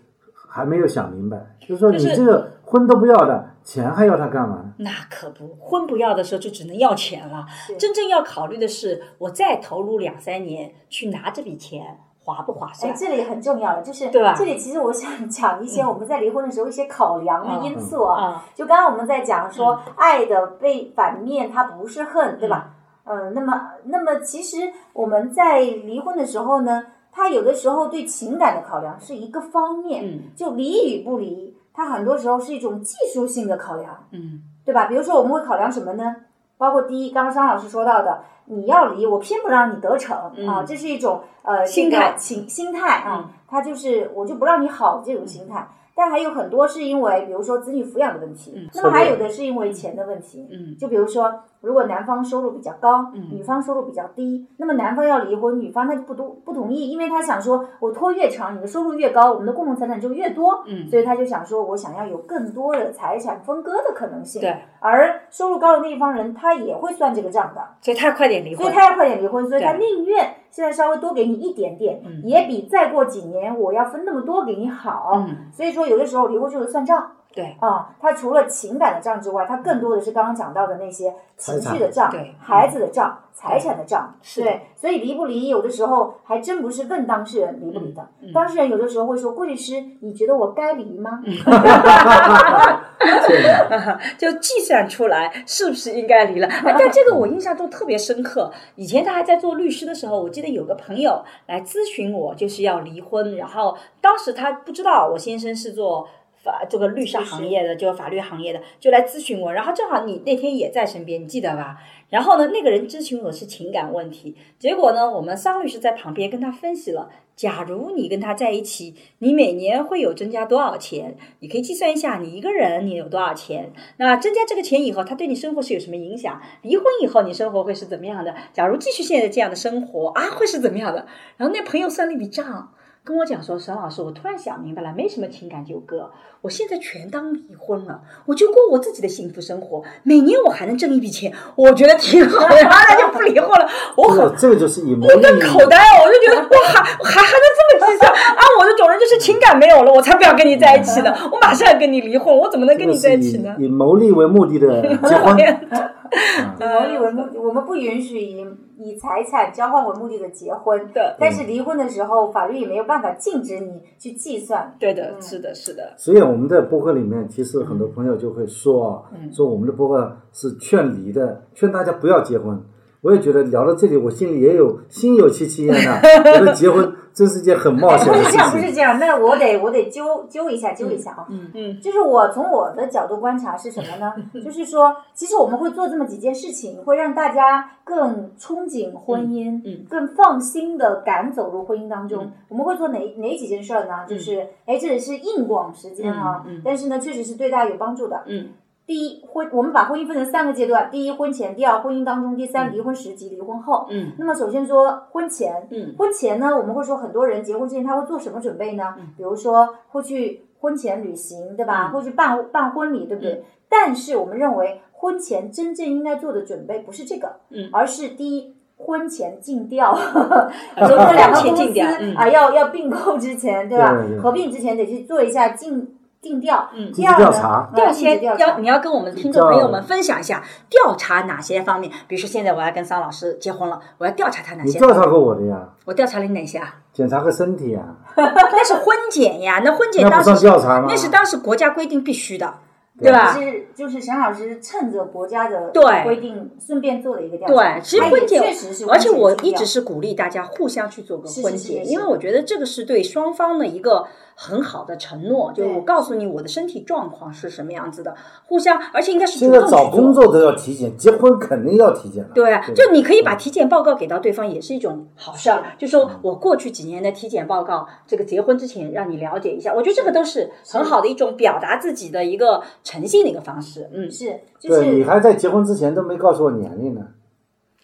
还没有想明白，就是说你这个婚都不要的，钱还要他干嘛？那可不，婚不要的时候就只能要钱了。是真正要考虑的是，我再投入两三年去拿这笔钱，划不划算哎，算？这里很重要的就是，对吧这里其实我想讲一些我们在离婚的时候一些考量的因素啊。啊，就刚刚我们在讲说，爱的被反面它不是恨，对吧？嗯，那么那么其实我们在离婚的时候呢，它有的时候对情感的考量是一个方面，嗯就离与不离，它很多时候是一种技术性的考量。嗯对吧？比如说我们会考量什么呢？包括第一，刚刚商老师说到的，你要离，我偏不让你得逞、啊，这是一种呃心态这个情心态啊嗯，就是我就不让你好这种心态。但还有很多是因为，比如说子女抚养的问题，那么还有的是因为钱的问题。嗯就比如说，如果男方收入比较高，嗯女方收入比较低，那么男方要离婚，女方他就不同不同意，因为他想说，我拖越长，你的收入越高，我们的共同财产就越多，嗯，所以他就想说，我想要有更多的财产分割的可能性。对，而收入高的那一方人，他也会算这个账的，所以他快点离婚。所以他要快点离婚，所以他宁愿现在稍微多给你一点点，嗯也比再过几年我要分那么多给你好。嗯，所以说，有的时候离婚就是算账。对，啊，他除了情感的账之外，他更多的是刚刚讲到的那些情绪的账对、孩子的账、财产的账。是对，所以离不离，有的时候还真不是问当事人离不离的。嗯当事人有的时候会说：“顾律师，你觉得我该离吗？”嗯 就计算出来是不是应该离了。哎但这个我印象中特别深刻。以前他还在做律师的时候，我记得有个朋友来咨询我，就是要离婚。然后当时他不知道我先生是做。法这个律师行业的，就是法律行业的，就来咨询我。然后正好你那天也在身边，你记得吧？然后呢，那个人咨询我是情感问题，结果呢，我们桑律师在旁边跟他分析了。假如你跟他在一起，你每年会有增加多少钱？你可以计算一下，你一个人你有多少钱？那增加这个钱以后，他对你生活是有什么影响？离婚以后你生活会是怎么样的？假如继续现在这样的生活啊，会是怎么样的？然后那朋友算了一笔账，跟我讲说：“沈老师，我突然想明白了，没什么情感纠葛，我现在全当离婚了，我就过我自己的幸福生活，每年我还能挣一笔钱，我觉得挺好的，那就不离婚了。我很这个就是以牟目利瞪口呆，我就觉得我，还还还能这么计算啊！我这种人就是情感没有了，我才不要跟你在一起呢，我马上要跟你离婚，我怎么能跟你在一起呢？以以牟利为目的的结婚，以牟利为目的，我们不允许以以财产交换为目的的结婚。对但是离婚的时候，法律也没有办法禁止你去计算。对的，是的，是的，所以我们在博客里面，其实很多朋友就会说说我们的博客是劝离的，劝大家不要结婚。我也觉得聊到这里，我心里也有心有戚戚焉呐。觉得结婚真是件很冒哎，险的事情不是这样，不。是这样。那我得我得揪揪一下，揪一下啊。嗯嗯就是我从我的角度观察是什么呢？就是说，其实我们会做这么几件事情，会让大家更憧憬婚姻，嗯嗯更放心的敢走入婚姻当中。嗯我们会做哪哪几件事儿呢？就是，哎，这里是硬广时间啊，嗯嗯但是呢，确实是对大家有帮助的。嗯第一婚，我们把婚姻分成三个阶段：第一，婚前；第二，婚姻当中；第三，离婚时及离婚后。嗯那么首先说婚前，嗯婚前呢，我们会说很多人结婚之前他会做什么准备呢？嗯比如说会去婚前旅行，对吧？嗯会去办办婚礼，对不对？嗯但是我们认为婚前真正应该做的准备不是这个，嗯而是第一。婚前尽调，说说两个公司啊，要要并购之前，对吧对对？合并之前得去做一下尽定调。嗯第二调查呃调查要你要跟我们的听众朋友们分享一下调查哪些方面，比如说现在我要跟桑老师结婚了，我要调查他哪些？你调查过我的呀？我调查了你哪些啊？检查个身体呀？那是婚检呀，那婚检当时调查吗？那是当时国家规定必须的，对对吧？是就是沈老师趁着国家的对规定，顺便做了一个调查。对，其实婚检确实是，而且我一直是鼓励大家互相去做个婚检，因为我觉得这个是对双方的一个很好的承诺，就是我告诉你我的身体状况是什么样子的，互相，而且应该是主现在动去。找工作都要体检，结婚肯定要体检了。对就你可以把体检报告给到对方，也是一种好事儿。就说我过去几年的体检报告，这个结婚之前让你了解一下，我觉得这个都是很好的一种表达自己的一个诚信的一个方式。嗯，是就对你是。还在结婚之前都没告诉我年龄呢，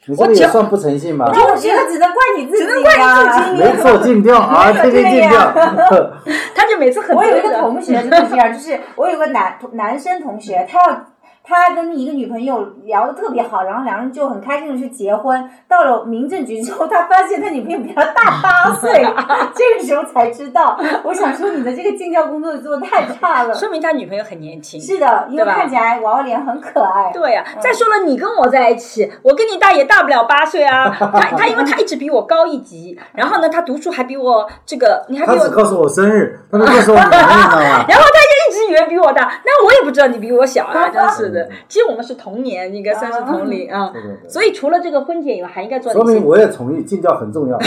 你这个也算不诚信吧？那我觉得只能怪你自己呀，只能怪你自己没错 尽调啊，天天尽调。他就每次很我有一个同学是这样，就是我有个男男生同学，他要他跟一个女朋友聊得特别好，然后两人就很开心的去结婚。到了民政局之后，他发现他女朋友比他大八岁，这个时候才知道。我想说，你的这个尽调工作做的太差了。说明他女朋友很年轻。是的，因为看起来娃娃脸很可爱。对呀、再说了，你跟我在一起，我跟你大也大不了八岁啊。他他因为他一直比我高一级，然后呢，他读书还比我这个，你还比我，他只告诉我生日，他没告诉我年龄，知道吗？然后他就一直以为比我大，那我也不知道你比我小啊，真是的。其实我们是同年，应该算是同龄啊。对对对所以除了这个婚检以外，还应该做哪些说明？我也同意，尽教很重要。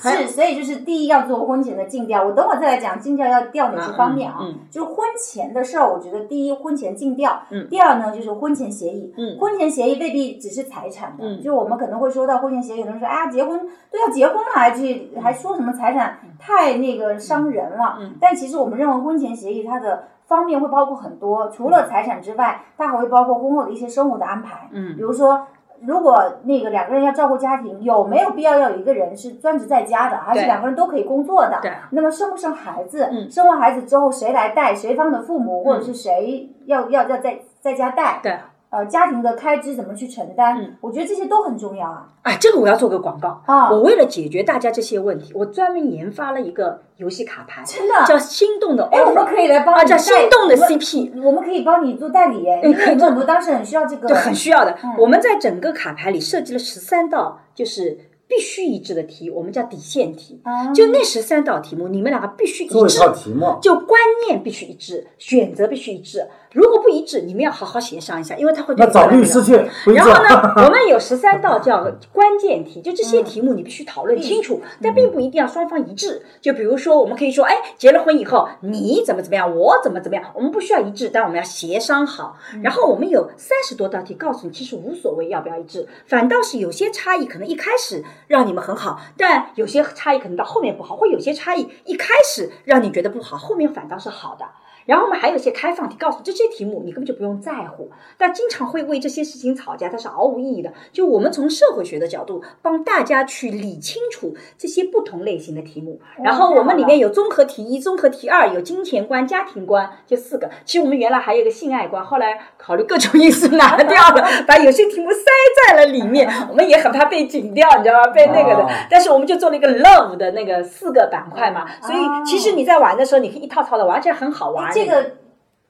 是，所以就是第一要做婚前的尽调，我等会儿再来讲尽调要调哪些方面啊。就婚前的事儿，我觉得第一婚前尽调，嗯。第二呢就是婚前协议，嗯。婚前协议未必只是财产的，嗯。就我们可能会说到婚前协议，有人说啊结婚都要结婚了还去还说什么财产太那个伤人了，嗯。但其实我们认为婚前协议它的方面会包括很多，除了财产之外，它还会包括婚后的一些生活的安排，嗯。比如说。如果那个两个人要照顾家庭，有没有必要要有一个人是专职在家的，还是两个人都可以工作的？对那么生不生孩子？嗯生完孩子之后谁来带？谁方的父母，或者是谁要要要在在家带？对，呃，家庭的开支怎么去承担？嗯我觉得这些都很重要啊。哎，这个我要做个广告。啊，我为了解决大家这些问题，我专门研发了一个游戏卡牌，真的叫心动的哎，我们可以来帮啊，叫你心动的 CP。我们可以帮你做代理耶，因为哎可以做很多当时很需要这个，对，很需要的。嗯我们在整个卡牌里设计了十三道，就是必须一致的题，我们叫底线题。啊就那十三道题目，你们两个必须一致做一，套题目，就观念必须一致，选择必须一致。如果不一致，你们要好好协商一下，因为他会对那找律师去，然后呢，我们有十三道叫关键题，就这些题目你必须讨论清楚，但并不一定要双方一致。就比如说，我们可以说，哎，结了婚以后你怎么怎么样，我怎么怎么样，我们不需要一致，但我们要协商好。然后我们有三十多道题告诉你，其实无所谓要不要一致，反倒是有些差异可能一开始让你们很好，但有些差异可能到后面不好，或有些差异一开始让你觉得不好，后面反倒是好的。然后我们还有一些开放题，告诉这些题目你根本就不用在乎，但经常会为这些事情吵架，它是毫无意义的。就我们从社会学的角度帮大家去理清楚这些不同类型的题目。然后我们里面有综合题一、综合题二，有金钱观、家庭观，就四个。其实我们原来还有一个性爱观，后来考虑各种因素拿掉了，把有些题目塞在了里面。我们也很怕被警掉，你知道吗？被那个的哦。但是我们就做了一个 love 的那个四个板块嘛，所以其实你在玩的时候，你可以一套套的玩，而且很好玩。哎这个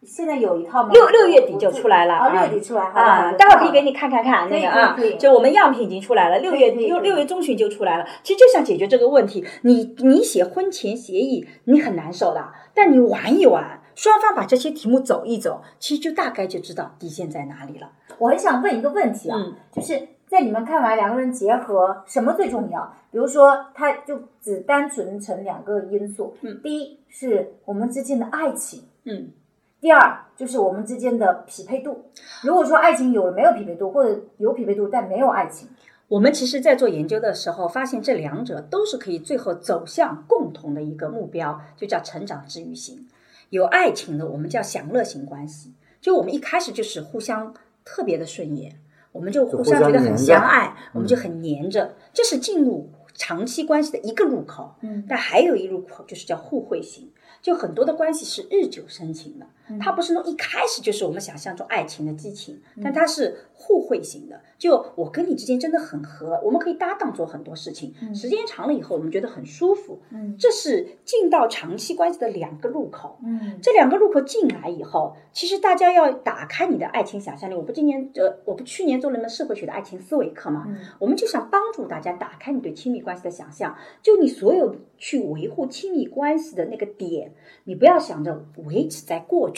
现在有一套吗？六六月底就出来了啊，六啊月底出来啊，待会儿可以给你看看看那个啊就我们样品已经出来了，六月可以可以六六月中旬就出来了。其实就想解决这个问题，你你写婚前协议你很难受的，但你玩一玩，双方把这些题目走一走，其实就大概就知道底线在哪里了。我很想问一个问题啊，嗯就是在你们看完，两个人结合什么最重要？比如说，他就只单纯成两个因素，嗯第一是我们之间的爱情，嗯，第二就是我们之间的匹配度。如果说爱情有了没有匹配度，或者有匹配度但没有爱情，我们其实，在做研究的时候，发现这两者都是可以最后走向共同的一个目标，就叫成长治愈型。有爱情的，我们叫享乐型关系；就我们一开始就是互相特别的顺眼，我们就互相觉得很相爱，我们就很黏着，这是进入长期关系的一个入口。嗯。但还有一入口就是叫互惠型，就很多的关系是日久生情的，它不是那种一开始就是我们想象中爱情的激情，但它是互惠型的。就我跟你之间真的很合，我们可以搭档做很多事情，时间长了以后我们觉得很舒服。嗯这是进到长期关系的两个入口。嗯这两个入口进来以后，其实大家要打开你的爱情想象力。我不今年呃，我不去年做了门社会学的爱情思维课嘛，嗯我们就想帮助大家打开你对亲密关系的想象，就你所有去维护亲密关系的那个点，你不要想着维持在过去。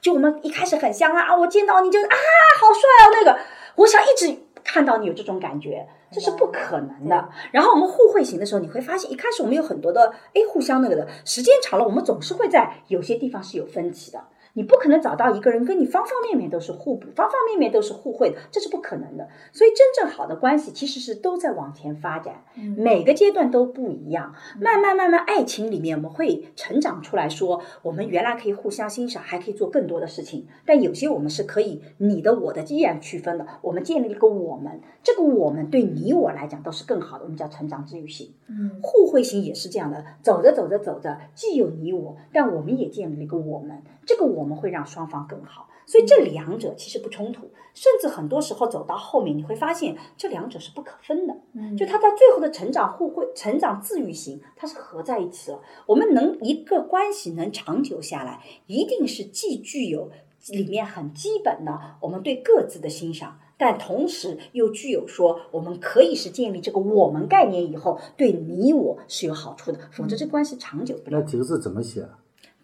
就我们一开始很相爱啊，我见到你就啊好帅哦，那个我想一直看到你有这种感觉。这是不可能的。然后我们互惠型的时候，你会发现，一开始我们有很多的哎互相那个的，时间长了，我们总是会在有些地方是有分歧的。你不可能找到一个人跟你方方面面都是互补，方方面面都是互惠的，这是不可能的。所以真正好的关系其实是都在往前发展，每个阶段都不一样。慢慢慢慢，爱情里面我们会成长出来说，我们原来可以互相欣赏，还可以做更多的事情。但有些我们是可以你的我的依然区分的。我们建立一个我们，这个我们对你我来讲都是更好的，我们叫成长治愈型。嗯互惠型也是这样的，走着走着走着，既有你我，但我们也建立了一个我们，这个我们会让双方更好。所以这两者其实不冲突，甚至很多时候走到后面，你会发现这两者是不可分的。嗯就他到最后的成长互惠、成长自愈型，它是合在一起了。我们能一个关系能长久下来，一定是既具有里面很基本的我们对各自的欣赏，但同时又具有说我们可以是建立这个我们概念以后，对你我是有好处的，否则这关系长久不了。那几个字怎么写啊？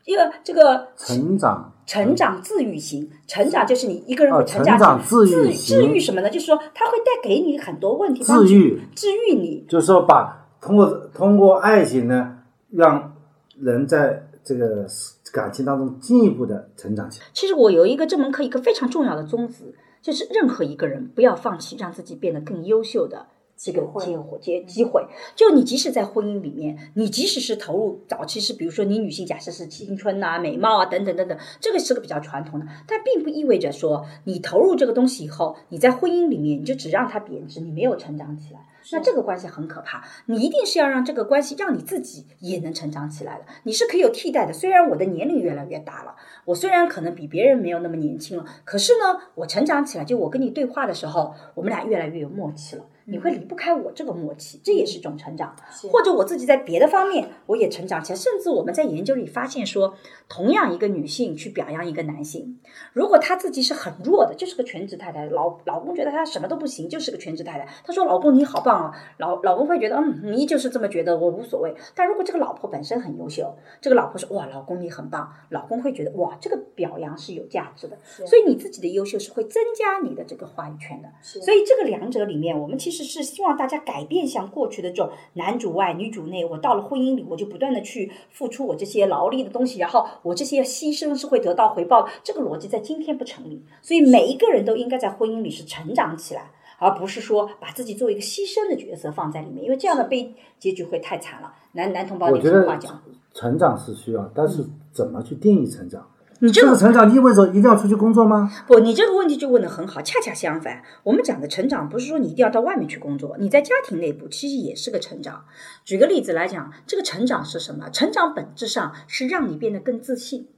因为这个成长成长自愈型，成长就是你一个人哦会成长成长自愈自愈什么呢？就是说它会带给你很多问题，帮助治愈，治愈你。就是说把通过通过爱情呢，让人在这个感情当中进一步的成长起来。其实我有一个这门课一个非常重要的宗旨，就是任何一个人不要放弃让自己变得更优秀的这个机会机机会。就你即使在婚姻里面，你即使是投入早期是，比如说你女性假设是青春呐、美貌啊等等等等，这个是个比较传统的，但并不意味着说你投入这个东西以后，你在婚姻里面你就只让它贬值，你没有成长起来。那这个关系很可怕，你一定是要让这个关系让你自己也能成长起来的。你是可以有替代的，虽然我的年龄越来越大了，我虽然可能比别人没有那么年轻了，可是呢，我成长起来，就我跟你对话的时候，我们俩越来越有默契了。你会离不开我这个默契，这也是一种成长。或者我自己在别的方面我也成长起来，甚至我们在研究里发现说，同样一个女性去表扬一个男性，如果她自己是很弱的，就是个全职太太，老老公觉得她什么都不行，就是个全职太太，她说老公你好棒啊，老老公会觉得嗯你就是这么觉得，我无所谓。但如果这个老婆本身很优秀，这个老婆说哇老公你很棒，老公会觉得哇这个表扬是有价值的，所以你自己的优秀是会增加你的这个话语权的。所以这个两者里面，我们其实是希望大家改变像过去的这种男主外女主内。我到了婚姻里，我就不断的去付出我这些劳力的东西，然后我这些牺牲是会得到回报的。这个逻辑在今天不成立。所以每一个人都应该在婚姻里是成长起来，而不是说把自己作为一个牺牲的角色放在里面，因为这样的悲结局会太惨了。男男同胞，你我觉得听话讲，成长是需要，但是怎么去定义成长？你这个这个成长意味着一定要出去工作吗？不，你这个问题就问得很好，恰恰相反，我们讲的成长不是说你一定要到外面去工作，你在家庭内部其实也是个成长。举个例子来讲，这个成长是什么？成长本质上是让你变得更自信，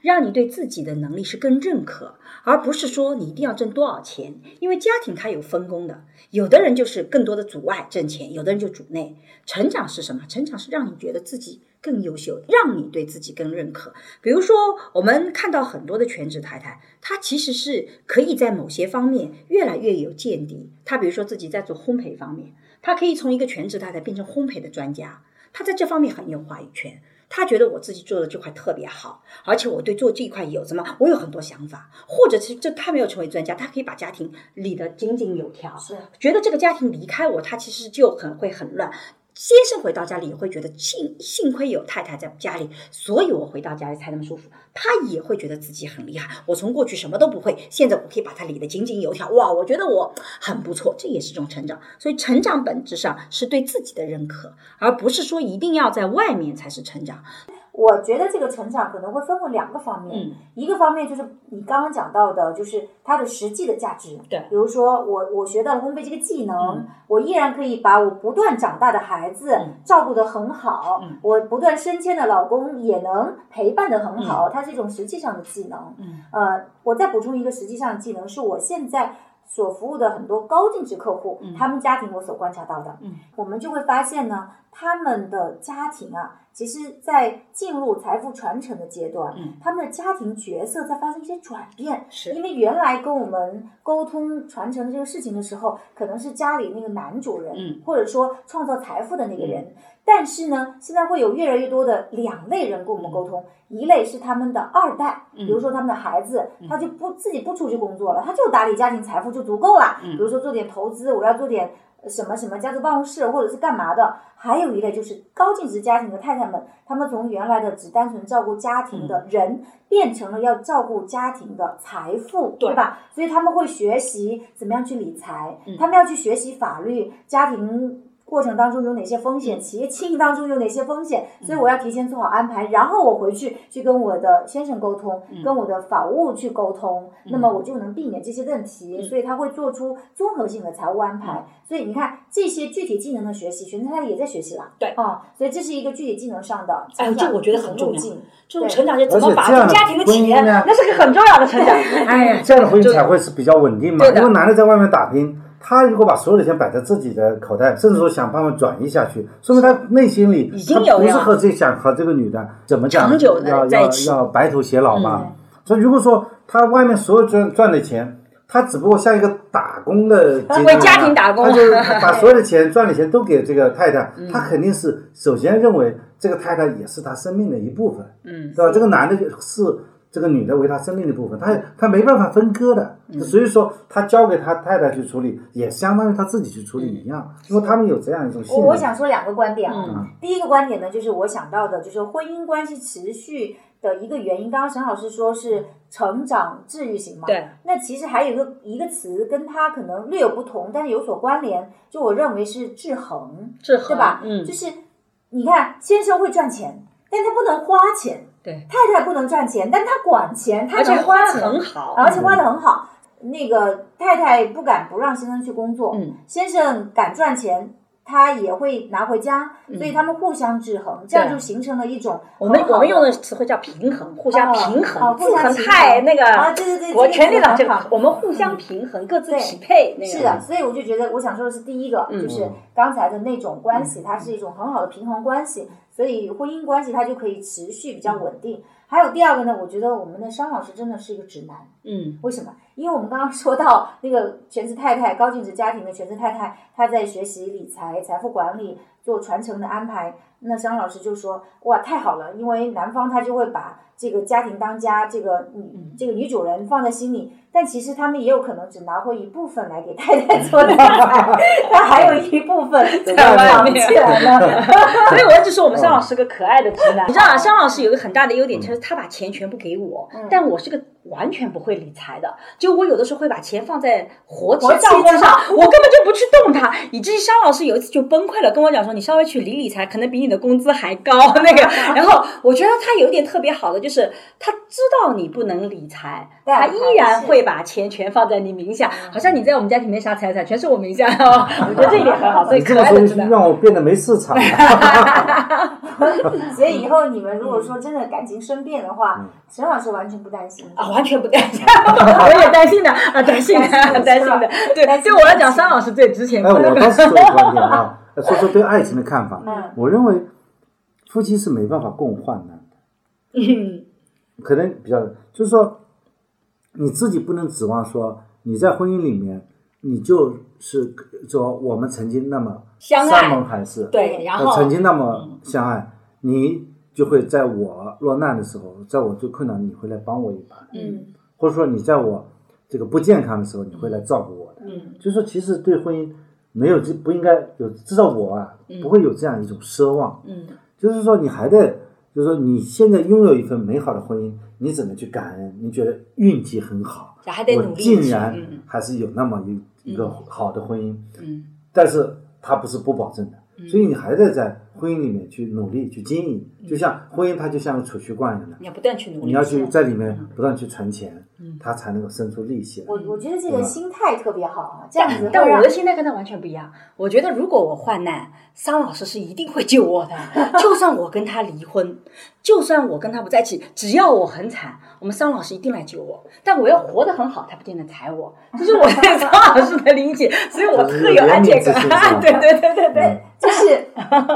让你对自己的能力是更认可，而不是说你一定要挣多少钱。因为家庭它有分工的，有的人就是更多的主外挣钱，有的人就主内。成长是什么？成长是让你觉得自己更优秀，让你对自己更认可。比如说，我们看到很多的全职太太，她其实是可以在某些方面越来越有见地。她比如说自己在做烘焙方面，她可以从一个全职太太变成烘焙的专家，她在这方面很有话语权。他觉得我自己做的这块特别好，而且我对做这一块有什么，我有很多想法，或者是这他没有成为专家，他可以把家庭理得井井有条，是觉得这个家庭离开我，他其实就很会很乱。先生回到家里也会觉得幸幸亏有太太在家里，所以我回到家里才那么舒服。他也会觉得自己很厉害。我从过去什么都不会，现在我可以把它理得井井有条。哇，我觉得我很不错，这也是一种成长。所以成长本质上是对自己的认可，而不是说一定要在外面才是成长。我觉得这个成长可能会分为两个方面，嗯。一个方面就是你刚刚讲到的，就是它的实际的价值。对。比如说我我学到了烘焙这个技能，嗯。我依然可以把我不断长大的孩子嗯。照顾得很好，嗯。我不断升迁的老公也能陪伴得很好，它是一种实际上的技能。嗯。呃，我再补充一个实际上的技能，是我现在所服务的很多高净值客户，嗯他们家庭我所观察到的，嗯我们就会发现呢，他们的家庭啊，其实在进入财富传承的阶段，嗯他们的家庭角色在发生一些转变。是因为原来跟我们沟通传承的这个事情的时候，可能是家里那个男主人，嗯或者说创造财富的那个人。但是呢，现在会有越来越多的两类人跟我们沟通，一类是他们的二代，嗯比如说他们的孩子，他就不自己不出去工作了，他就打理家庭财富就足够了。嗯比如说做点投资，我要做点什么什么家族办公室，或者是干嘛的。还有一类就是高净值家庭的太太们，他们从原来的只单纯照顾家庭的人，变成了要照顾家庭的财富，对对吧？所以他们会学习怎么样去理财，嗯他们要去学习法律，家庭。过程当中有哪些风嗯险？企业经营当中有哪些风险？所以我要提前做好安排，然后我回去去跟我的先生沟通，嗯跟我的法务去沟通，那么我就能避免这些问题。嗯所以他会做出综合性的财务安排。所以你看这些具体技能的学习，学生他也在学习了。对啊、所以这是一个具体技能上的哎成长这我觉得很重要。这种成长是怎么把家庭的婚姻钱，呢那是个很重要的成长。哎，这样的婚姻才会是比较稳定嘛。因为男的在外面打拼，他如果把所有的钱摆在自己的口袋，甚至说想办法转移下去，说明他内心里已经他不是和这想和这个女的怎么讲长久地要要要白头偕老嘛。嗯所以如果说他外面所有赚赚的钱，他只不过像一个打工的阶段为家庭打工他就把所有的钱赚的钱都给这个太太，嗯他肯定是首先认为这个太太也是他生命的一部分。嗯对吧？这个男的是这个女的为他生命的部分，他他没办法分割的，嗯所以说他交给他太太去处理，也相当于他自己去处理一样，因为他们有这样一种信我我。想说两个观点啊。嗯第一个观点呢，就是我想到的，就是婚姻关系持续的一个原因。刚刚沈老师说是成长治愈型嘛，对，那其实还有一个一个词跟它可能略有不同，但是有所关联，就我认为是制衡，制衡对吧？嗯就，是你看，先生会赚钱，但他不能花钱；对，太太不能赚钱，但她管钱，他而且能花钱，花的很好，而且花的很好。那个太太不敢不让先生去工作，嗯。先生敢赚钱，他也会拿回家，所以他们互相制衡，这样就形成了一种嗯我们我们用的词汇叫平衡，互相平哦衡，哦互相平制衡。太那个啊对对对我这个权力了，这个词很好。我们互相平衡，各自匹配，那个。是的，所以我就觉得，我想说的是第一个，嗯。就是刚才的那种关系，它是一种很好的平衡关系，所以婚姻关系它就可以持续比较稳定。还有第二个呢，我觉得我们的商老师真的是一个直男，嗯为什么？因为我们刚刚说到那个全职太太、高净值家庭的全职太太，她在学习理财、财富管理、做传承的安排。那张老师就说：“哇，太好了！因为男方他就会把这个家庭当家，这个女这个女主人放在心里，但其实他们也有可能只拿回一部分来给太太做理财，他还有一部分 在藏外面起来了。所以我一直说我们商老师个可爱的直男。你知道啊，商老师有一个很大的优点，就是他把钱全部给我，但我是个完全不会理财的。就我有的时候会把钱放在活期活账户上，上我根本就不去动它，以至于商老师有一次就崩溃了，跟我讲说：“你稍微去理理财，可能比你的工资还高。”那个，然后我觉得他有一点特别好的，就是他知道你不能理财，他依然会把钱全放在你名下，好像你在我们家庭没啥财产，全是我名下哦。我觉得这一点很好，所以可爱的直男。让我变得没市场。所以以后你们如果说真的感情生变的嗯话，沈老师完全不担心啊，完全不担心，我也担心的啊，担心的，担心的。对，对我来讲，商老师最值钱。哎，我倒是这个观点啊，说说对爱情的看法。嗯我认为夫妻是没办法共患难的。嗯可能比较，就是说你自己不能指望说你在婚姻里面，你就是说我们曾经那么相爱山盟海誓，对，然呃后曾经那么相爱，你就会在我落难的时候，在我最困难，你会来帮我一把，嗯或者说你在我这个不健康的时候，你会来照顾我的。嗯就是说，其实对婚姻没有这不应该有，至少我啊不会有这样一种奢望。嗯。就是说，你还在，就是说，你现在拥有一份美好的婚姻，你只能去感恩，你觉得运气很好，我还得努力竟然嗯。还是有那么一一个好的婚姻，嗯。但是它不是不保证的，所以你还得在婚姻里面去努力去经营，就像婚姻它就像个储蓄罐一样的，你要不断去努力，你要去在里面不断去存钱，它才能够生出利息来。我我觉得这个心态特别好啊，这样子但我的心态跟他完全不一样。我觉得如果我患难，桑老师是一定会救我的。就算我跟他离婚，就算我跟他不在一起，只要我很惨，我们桑老师一定来救我。但我要活得很好，他不见得踩我。这是我对桑老师的理解，所以我特有安全感。对对对对对。就是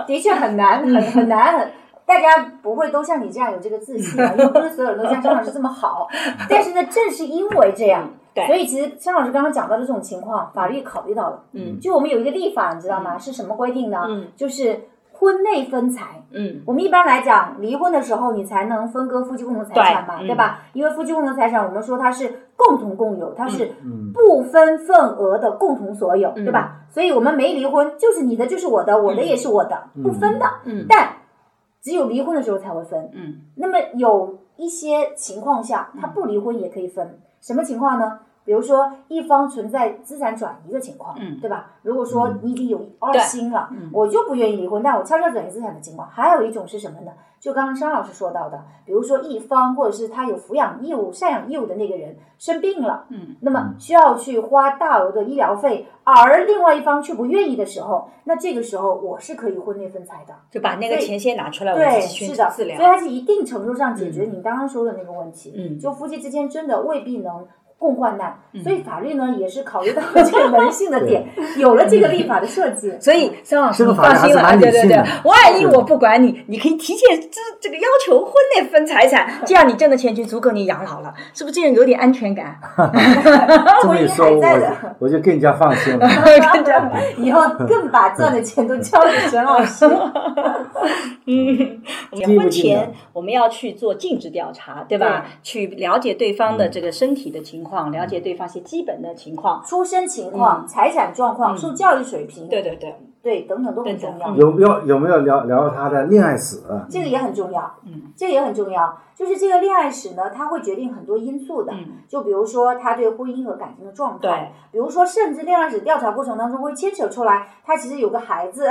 的确很难，很很难，很大家不会都像你这样有这个自信啊，因为不是所有人都像张老师这么好。但是呢，正是因为这样，对所以其实张老师刚刚讲到的这种情况，法律考虑到了。嗯就我们有一个立法，你知道吗？是什么规定呢？嗯就是婚内分财。嗯我们一般来讲，离婚的时候你才能分割夫妻共同财产嘛，对吧？因为夫妻共同财产，我们说它是共同共有，它是嗯不分份额的共同所有，嗯对吧？所以我们没离婚，就是你的就是我的，我的也是我的，不分的。嗯但只有离婚的时候才会分。嗯那么有一些情况下，他不离婚也可以分。什么情况呢？比如说一方存在资产转移的情况，嗯对吧？如果说你已经有二心了，嗯我就不愿意离婚，但我悄悄转移资产的情况。还有一种是什么呢？就刚刚商老师说到的，比如说一方或者是他有抚养义务、赡养义务的那个人生病了，嗯，那么需要去花大额的医疗费，而另外一方却不愿意的时候，那这个时候我是可以婚内分财的。就把那个钱先拿出来，对，是的，治疗所以。它是一定程度上解决你刚刚说的那个问题。嗯就夫妻之间真的未必能共患难，嗯。所以法律呢也是考虑到了这个人性的点，有了这个立法的设计。所以张老师，你这个法律放心了，对对对。万一我不管你，你可以提前这这个要求婚内分财产，这样你挣的钱就足够你养老了，是不是这样有点安全感？这么一说，婚姻还在的我我就更加放心了。更加以后更把赚的钱都交给沈老师。嗯，进一步婚前我们要去做尽职调查，对吧？去了解对方的这个身体的情况，了解对方一些基本的情况。出生情况、嗯。财产状况、受教育水平，对对对，对等等都很重要。有没有有没有聊聊他的恋爱史？这个也很重要，嗯，这个也很重要。就是这个恋爱史呢，它会决定很多因素的。嗯就比如说他对婚姻和感情的状对态，比如说甚至恋爱史调查过程当中会牵扯出来，他其实有个孩子，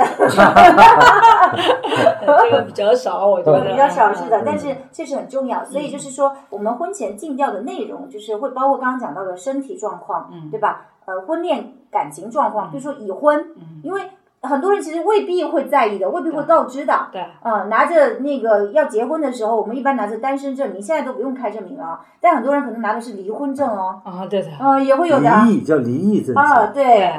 这个比较少，我觉得比较少是的嗯，但是这是很重要。所以就是说，我们婚前尽调的内容，就是会包括刚刚讲到的身体状况，嗯对吧？呃，婚恋感情状况，比如说已婚，嗯因为很多人其实未必会在意的，未必会告知的。对，呃，拿着那个要结婚的时候，我们一般拿着单身证明，现在都不用开证明了。啊，但很多人可能拿的是离婚证哦，啊，对的，呃，也会有的。啊离异叫离异证啊，对，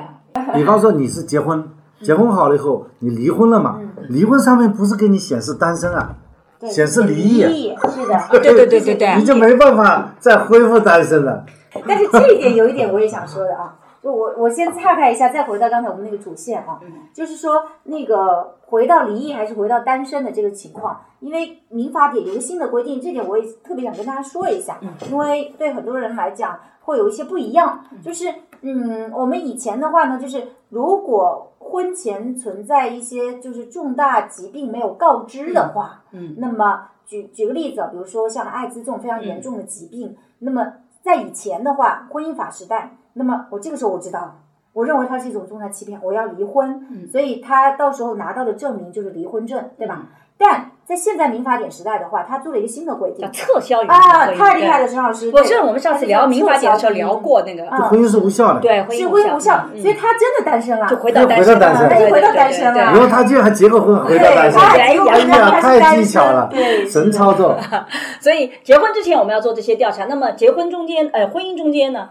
比方说你是结婚，结婚好了以后你离婚了嘛，离婚上面不是给你显示单身啊，对显示离离异，是的，对对对对对。你就没办法再恢复单身了。但是这一点有一点我也想说的啊，就我我先岔开一下，再回到刚才我们那个主线啊，就是说那个回到离异还是回到单身的这个情况，因为民法典有个新的规定，这点我也特别想跟大家说一下，因为对很多人来讲会有一些不一样，就是嗯，我们以前的话呢，就是如果婚前存在一些就是重大疾病没有告知的话，嗯那么举举个例子，比如说像艾滋这种非常严重的疾病，那么在以前的话，婚姻法时代，那么我这个时候我知道了，我认为它是一种重大欺骗，我要离婚，嗯所以他到时候拿到的证明就是离婚证，对吧？但在现在民法典时代的话，他做了一个新的规定叫撤销原啊，婚啊太厉害了，陈老师。我是我们上次聊民法典的时候聊过那个，啊婚姻是无效的，对，婚是姻婚姻无效，嗯所以他真的单身了，就回到单身了就回到单身了然后他居然还结过婚，回到单身，哎呀，太技巧了对，神操作。所以结婚之前我们要做这些调查。那么结婚中间，呃，婚姻中间呢？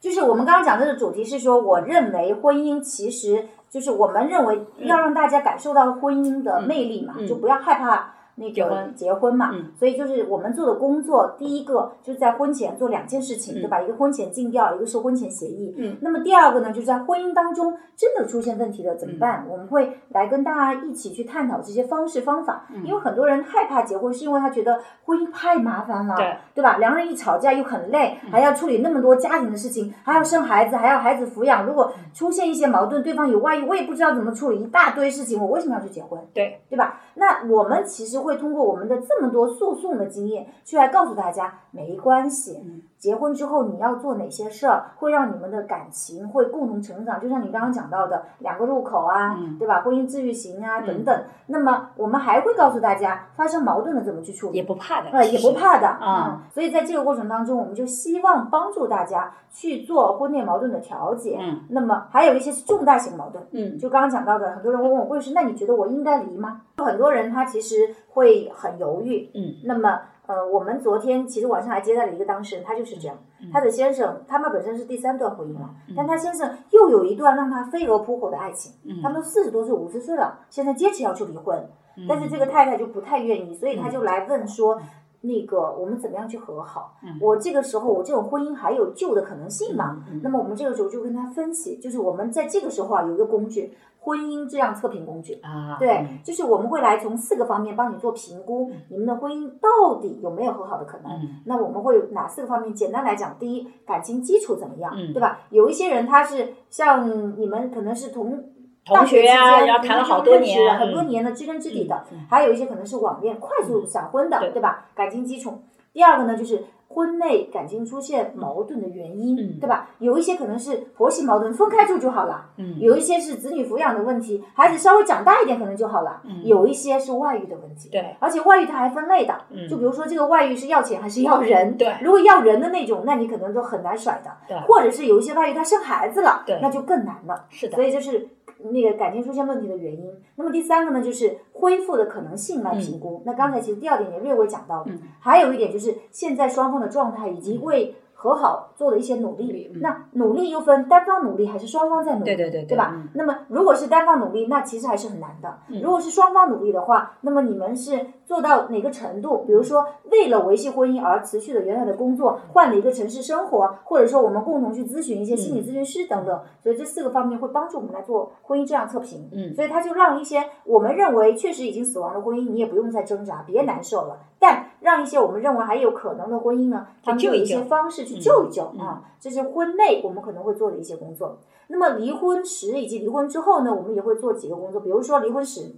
就是我们刚刚讲这个主题是说，我认为婚姻其实就是我们认为要让大家感受到婚姻的魅力嘛，嗯。就不要害怕那个结婚嘛。嗯所以就是我们做的工作，第一个就是在婚前做两件事情，嗯对吧？一个婚前尽调，一个是婚前协议。嗯那么第二个呢，就是在婚姻当中真的出现问题了怎么办？我们会来跟大家一起去探讨这些方式方法，因为很多人害怕结婚，是因为他觉得婚姻太麻烦了，对对吧？两人一吵架又很累，还要处理那么多家庭的事情，还要生孩子，还要孩子抚养。如果出现一些矛盾，对方有外遇，我也不知道怎么处理，一大堆事情，我为什么要去结婚？对对吧？那我们其实会通过我们的这么多诉讼的经验，去来告诉大家，没关系，结婚之后你要做哪些事儿，会让你们的感情会共同成长。就像你刚刚讲到的两个入口啊，对吧？婚姻治愈型啊等等。那么我们还会告诉大家，发生矛盾了怎么去处理，也不怕的，呃，也不怕的啊。所以在这个过程当中，我们就希望帮助大家去做婚内矛盾的调解。嗯。那么还有一些是重大型矛盾。嗯。就刚刚讲到的，很多人会问我，魏律师，那你觉得我应该离吗？很多人他其实会很犹豫。嗯。那么。呃，我们昨天其实晚上还接待了一个当事人，他就是这样。他的先生，他们本身是第三段婚姻了，但他先生又有一段让他飞蛾扑火的爱情。他们都四十多岁、五十岁了，现在坚持要去离婚，但是这个太太就不太愿意，所以他就来问说：“那个我们怎么样去和好？我这个时候我这种婚姻还有救的可能性吗？”那么我们这个时候就跟他分析，就是我们在这个时候啊有一个工具。婚姻质量测评工具啊，对，就是我们会来从四个方面帮你做评估，你们的婚姻到底有没有和好的可能？那我们会哪四个方面？简单来讲，第一，感情基础怎么样，对吧？有一些人他是像你们可能是同大学之间，然后谈了好多年，很多年的知根知底的，还有一些可能是网恋快速闪婚的，对吧？感情基础。第二个呢，就是。婚内感情出现矛盾的原因，对吧？有一些可能是婆媳矛盾，分开住就好了；有一些是子女抚养的问题，孩子稍微长大一点可能就好了；有一些是外遇的问题。对，而且外遇它还分类的，就比如说这个外遇是要钱还是要人？对，如果要人的那种，那你可能都很难甩的。对，或者是有一些外遇他生孩子了，对，那就更难了。是的，所以就是。那个感情出现问题的原因，那么第三个呢，就是恢复的可能性来评估。那刚才其实第二点也略微讲到了，还有一点就是现在双方的状态以及为。和好做的一些努力，那努力又分单方努力还是双方在努力，对对对，对吧？那么如果是单方努力，那其实还是很难的。如果是双方努力的话，那么你们是做到哪个程度？比如说为了维系婚姻而辞去了原来的工作，换了一个城市生活，或者说我们共同去咨询一些心理咨询师等等。所以这四个方面会帮助我们来做婚姻质量测评。嗯，所以他就让一些我们认为确实已经死亡的婚姻，你也不用再挣扎，别难受了。但让一些我们认为还有可能的婚姻呢，他们有一些方式去救一救啊，这是婚内我们可能会做的一些工作。那么离婚时以及离婚之后呢，我们也会做几个工作，比如说离婚时，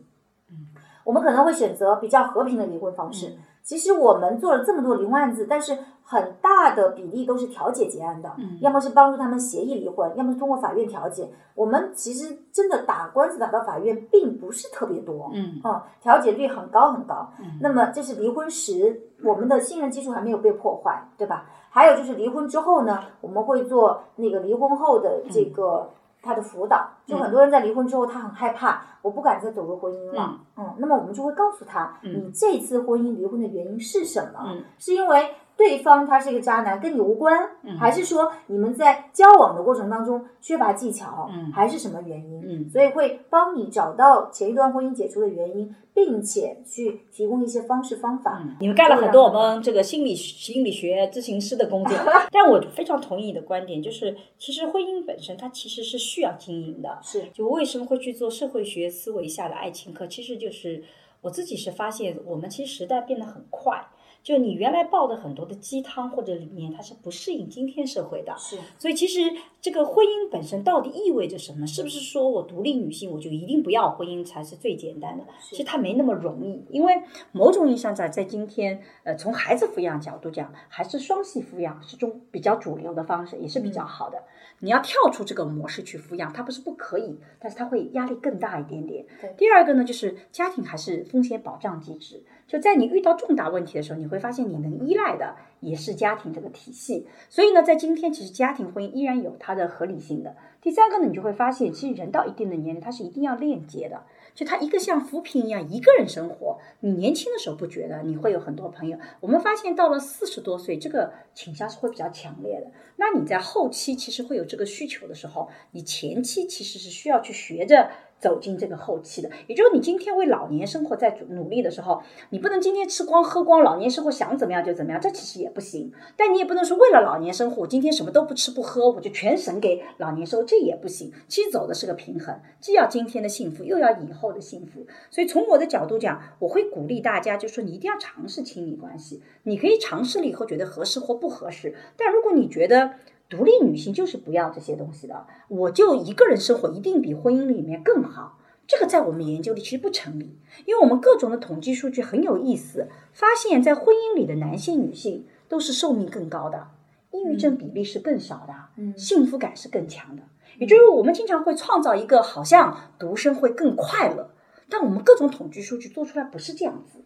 我们可能会选择比较和平的离婚方式。其实我们做了这么多离婚案子，但是很大的比例都是调解结案的，要么是帮助他们协议离婚，要么是通过法院调解。我们其实真的打官司打到法院并不是特别多，嗯，啊，调解率很高很高。那么这是离婚时我们的信任基础还没有被破坏，对吧？还有就是离婚之后呢，我们会做那个离婚后的这个。他的辅导，就很多人在离婚之后，他很害怕，我不敢再走入婚姻了。嗯，那么我们就会告诉他，你这次婚姻离婚的原因是什么？是因为。对方他是一个渣男，跟你无关，还是说你们在交往的过程当中缺乏技巧，还是什么原因？所以会帮你找到前一段婚姻解除的原因，并且去提供一些方式方法。你们干了很多我们这个心理心理学咨询师的工作，但我非常同意你的观点，就是其实婚姻本身它其实是需要经营的。是，就为什么会去做社会学思维下的爱情课？其实就是我自己是发现，我们其实时代变得很快。就你原来抱的很多的鸡汤或者理念，它是不适应今天社会的。是，所以其实这个婚姻本身到底意味着什么？是不是说我独立女性我就一定不要婚姻才是最简单的？其实它没那么容易，因为某种意义上在在今天，呃，从孩子抚养角度讲，还是双系抚养是种比较主流的方式，也是比较好的。你要跳出这个模式去抚养，它不是不可以，但是它会压力更大一点点。第二个呢，就是家庭还是风险保障机制。就在你遇到重大问题的时候，你会发现你能依赖的也是家庭这个体系。所以呢，在今天，其实家庭婚姻依然有它的合理性的。第三个呢，你就会发现，其实人到一定的年龄，他是一定要链接的。就他一个像扶贫一样，一个人生活。你年轻的时候不觉得，你会有很多朋友。我们发现到了四十多岁，这个倾向是会比较强烈的。那你在后期其实会有这个需求的时候，你前期其实是需要去学着。走进这个后期的，也就是你今天为老年生活在努力的时候，你不能今天吃光喝光，老年生活想怎么样就怎么样，这其实也不行。但你也不能说为了老年生活，我今天什么都不吃不喝，我就全省给老年生活，这也不行。其实走的是个平衡，既要今天的幸福，又要以后的幸福。所以从我的角度讲，我会鼓励大家，就是说你一定要尝试亲密关系，你可以尝试了以后觉得合适或不合适。但如果你觉得，独立女性就是不要这些东西的，我就一个人生活一定比婚姻里面更好。这个在我们研究里其实不成立，因为我们各种的统计数据很有意思，发现，在婚姻里的男性、女性都是寿命更高的。抑郁症比例是更少的，幸福感是更强的。也就是我们经常会创造一个好像独生会更快乐，但我们各种统计数据做出来不是这样子。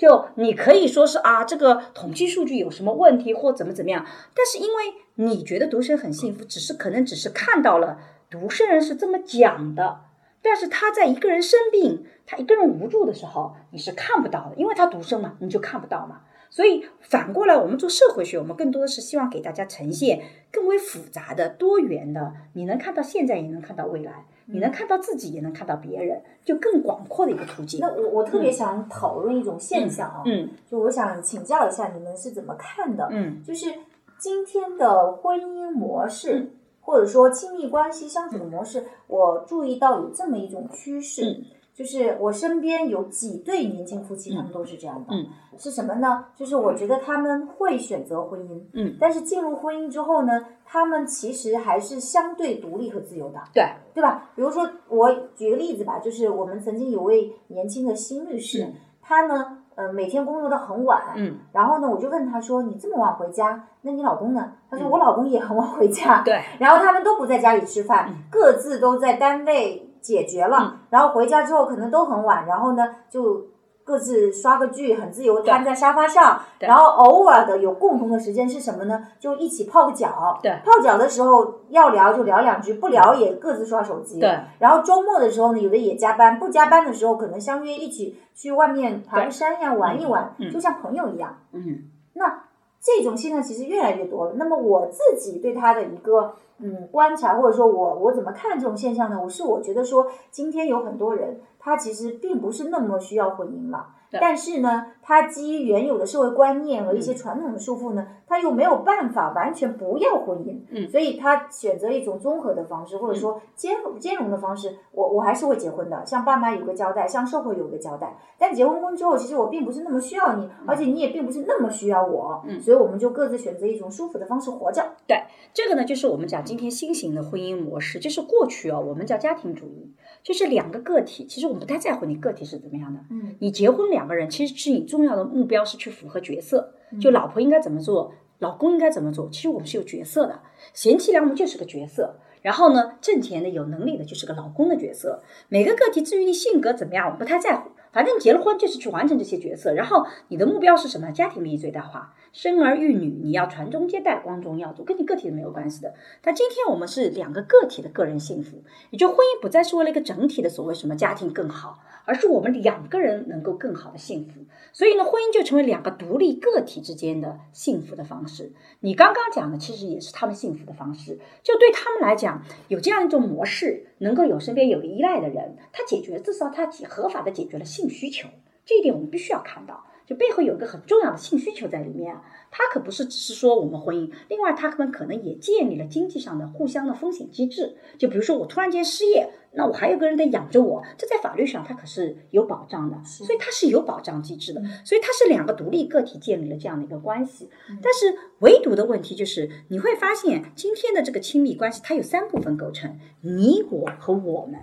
就你可以说是啊，这个统计数据有什么问题或怎么怎么样，但是因为你觉得独生很幸福，只是可能只是看到了独生人是这么讲的，但是他在一个人生病，他一个人无助的时候，你是看不到的，因为他独生嘛，你就看不到嘛。所以反过来，我们做社会学，我们更多的是希望给大家呈现更为复杂的、多元的，你能看到现在，也能看到未来，你能看到自己，也能看到别人，就更广阔的一个途径。那我我特别想讨论一种现象啊，嗯，就我想请教一下你们是怎么看的？嗯，就是今天的婚姻模式，或者说亲密关系相处的模式，我注意到有这么一种趋势。就是我身边有几对年轻夫妻，他们都是这样的。嗯，是什么呢？就是我觉得他们会选择婚姻，嗯，但是进入婚姻之后呢，他们其实还是相对独立和自由的。对，对吧？比如说，我举个例子吧，就是我们曾经有位年轻的新律师，他呢，呃，每天工作到很晚，嗯，然后呢，我就问他说：“你这么晚回家，那你老公呢？”他说：“我老公也很晚回家。”对，然后他们都不在家里吃饭，各自都在单位。解决了，然后回家之后可能都很晚，然后呢就各自刷个剧，很自由，瘫在沙发上。然后偶尔的有共同的时间是什么呢？就一起泡个脚。对，泡脚的时候要聊就聊两句，不聊也各自刷手机。对。然后周末的时候呢，有的也加班，不加班的时候可能相约一起去外面爬个山呀，玩一玩，就像朋友一样。嗯。那这种现象其实越来越多了。那么我自己对他的一个。嗯，观察或者说我我怎么看这种现象呢？我是我觉得说，今天有很多人，他其实并不是那么需要婚姻了。但是呢，他基于原有的社会观念和一些传统的束缚呢，他又没有办法完全不要婚姻，嗯，所以他选择一种综合的方式，或者说兼兼容的方式。我我还是会结婚的，向爸妈有个交代，向社会有个交代。但结婚婚之后，其实我并不是那么需要你，而且你也并不是那么需要我，嗯，所以我们就各自选择一种舒服的方式活着。对，这个呢，就是我们讲今天新型的婚姻模式，就是过去哦，我们叫家庭主义。就是两个个体，其实我们不太在乎你个体是怎么样的。嗯，你结婚两个人，其实是你重要的目标是去符合角色。就老婆应该怎么做，老公应该怎么做，其实我们是有角色的。贤妻良母就是个角色，然后呢，挣钱的有能力的就是个老公的角色。每个个体至于你性格怎么样，我不太在乎。反正结了婚就是去完成这些角色，然后你的目标是什么？家庭利益最大化，生儿育女，你要传宗接代，光宗耀祖，跟你个体是没有关系的。但今天我们是两个个体的个人幸福，也就婚姻不再是为了一个整体的所谓什么家庭更好，而是我们两个人能够更好的幸福。所以呢，婚姻就成为两个独立个体之间的幸福的方式。你刚刚讲的其实也是他们幸福的方式，就对他们来讲，有这样一种模式，能够有身边有依赖的人，他解决至少他合法的解决了。性需求这一点我们必须要看到，就背后有一个很重要的性需求在里面啊。它可不是只是说我们婚姻，另外他们可能也建立了经济上的互相的风险机制。就比如说我突然间失业，那我还有个人在养着我，这在法律上它可是有保障的，所以它是有保障机制的。所以它是两个独立个体建立了这样的一个关系。但是唯独的问题就是，你会发现今天的这个亲密关系它有三部分构成：你、我和我们。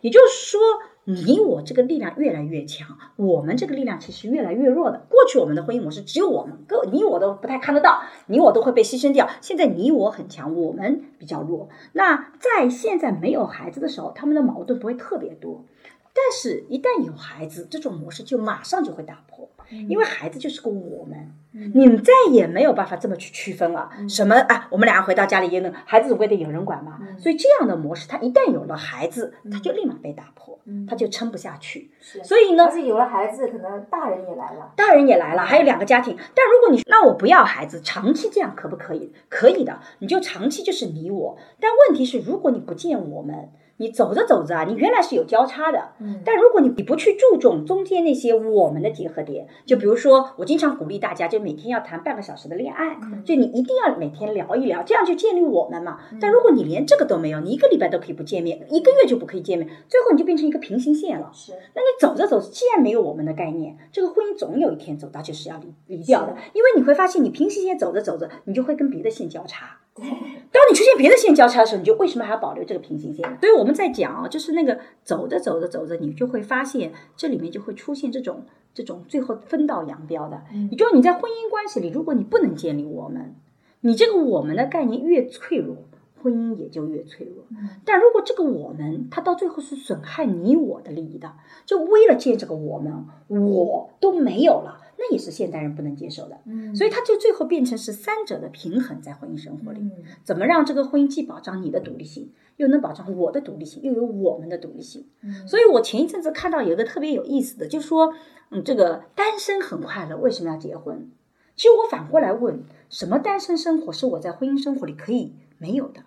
也就是说。你我这个力量越来越强，我们这个力量其实越来越弱的。过去我们的婚姻模式只有我们，各你我都不太看得到，你我都会被牺牲掉。现在你我很强，我们比较弱。那在现在没有孩子的时候，他们的矛盾不会特别多，但是一旦有孩子，这种模式就马上就会打破。因为孩子就是个我们，你们再也没有办法这么去区分了。什么啊？我们俩回到家里也能，孩子总归得有人管嘛。所以这样的模式，他一旦有了孩子，他就立马被打破，他就撑不下去。所以呢，而且有了孩子，可能大人也来了，大人也来了，还有两个家庭。但如果你那我不要孩子，长期这样可不可以？可以的，你就长期就是你我。但问题是，如果你不见我们。你走着走着啊，你原来是有交叉的，嗯，但如果你你不去注重中间那些我们的结合点，就比如说我经常鼓励大家，就每天要谈半个小时的恋爱，就你一定要每天聊一聊，这样就建立我们嘛。但如果你连这个都没有，你一个礼拜都可以不见面，一个月就不可以见面，最后你就变成一个平行线了。是，那你走着走着，既然没有我们的概念，这个婚姻总有一天走到就是要离离掉的，因为你会发现你平行线走着走着，你就会跟别的线交叉。对，当你出现别的线交叉的时候，你就为什么还要保留这个平行线？所以我们在讲啊，就是那个走着走着走着，你就会发现这里面就会出现这种这种最后分道扬镳的。也就是你在婚姻关系里，如果你不能建立我们，你这个我们的概念越脆弱，婚姻也就越脆弱。但如果这个我们，它到最后是损害你我的利益的，就为了建这个我们，我都没有了。那也是现代人不能接受的，嗯，所以他就最后变成是三者的平衡在婚姻生活里，怎么让这个婚姻既保障你的独立性，又能保障我的独立性，又有我们的独立性。嗯，所以我前一阵子看到有一个特别有意思的，就是说，嗯，这个单身很快乐，为什么要结婚？其实我反过来问，什么单身生活是我在婚姻生活里可以没有的？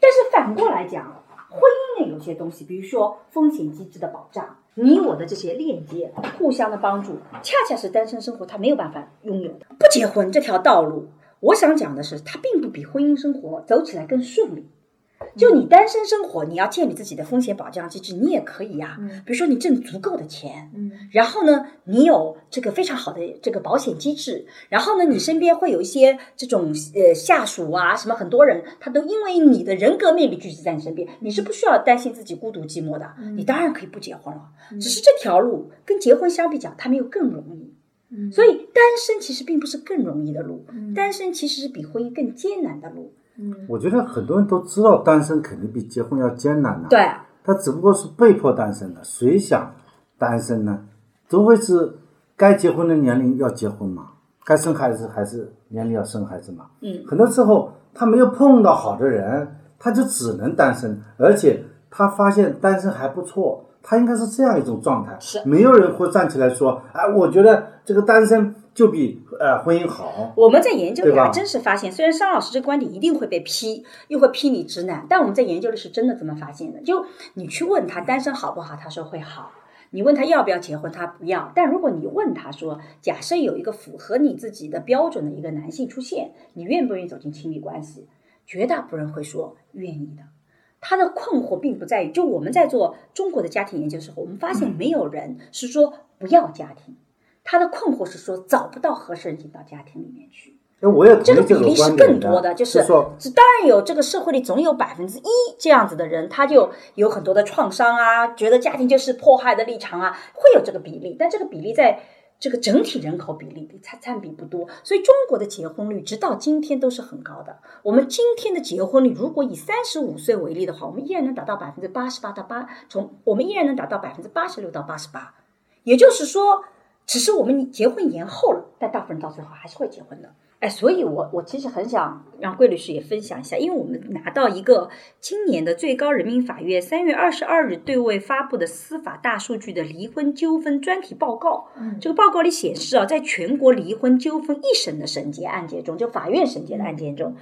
但是反过来讲，婚姻内有些东西，比如说风险机制的保障。你我的这些链接，互相的帮助，恰恰是单身生活他没有办法拥有的。不结婚这条道路，我想讲的是，它并不比婚姻生活走起来更顺利。就你单身生活，你要建立自己的风险保障机制，你也可以呀。比如说你挣足够的钱，嗯，然后呢，你有这个非常好的这个保险机制，然后呢，你身边会有一些这种呃下属啊，什么很多人，他都因为你的人格魅力聚集在你身边，你是不需要担心自己孤独寂寞的。你当然可以不结婚了，只是这条路跟结婚相比较，它没有更容易。所以单身其实并不是更容易的路，单身其实是比婚姻更艰难的路。嗯，我觉得很多人都知道单身肯定比结婚要艰难的。对，他只不过是被迫单身的。谁想单身呢？都会是该结婚的年龄要结婚嘛，该生孩子还是年龄要生孩子嘛。嗯，很多时候他没有碰到好的人，他就只能单身，而且他发现单身还不错，他应该是这样一种状态。是，没有人会站起来说，哎，我觉得这个单身。就比呃婚姻好。我们在研究里还真是发现，虽然商老师这个观点一定会被批，又会批你直男，但我们在研究的是真的这么发现的。就你去问他单身好不好，他说会好；你问他要不要结婚，他不要。但如果你问他说，假设有一个符合你自己的标准的一个男性出现，你愿不愿意走进亲密关系？绝大部分人会说愿意的。他的困惑并不在于，就我们在做中国的家庭研究的时候，我们发现没有人是说不要家庭。他的困惑是说找不到合适人进到家庭里面去，我也这个比例是更多的，就是是当然有这个社会里总有百分之一这样子的人，他就有很多的创伤啊，觉得家庭就是迫害的立场啊，会有这个比例，但这个比例在这个整体人口比例比参占比不多，所以中国的结婚率直到今天都是很高的。我们今天的结婚率，如果以三十五岁为例的话，我们依然能达到百分之八十八到八，从我们依然能达到百分之八十六到八十八，也就是说。只是我们结婚延后了，但大部分人到最后还是会结婚的。哎，所以我我其实很想让桂律师也分享一下，因为我们拿到一个今年的最高人民法院三月二十二日对外发布的司法大数据的离婚纠纷专题报告。嗯，这个报告里显示啊，在全国离婚纠纷一审的审结案件中，就法院审结的案件中，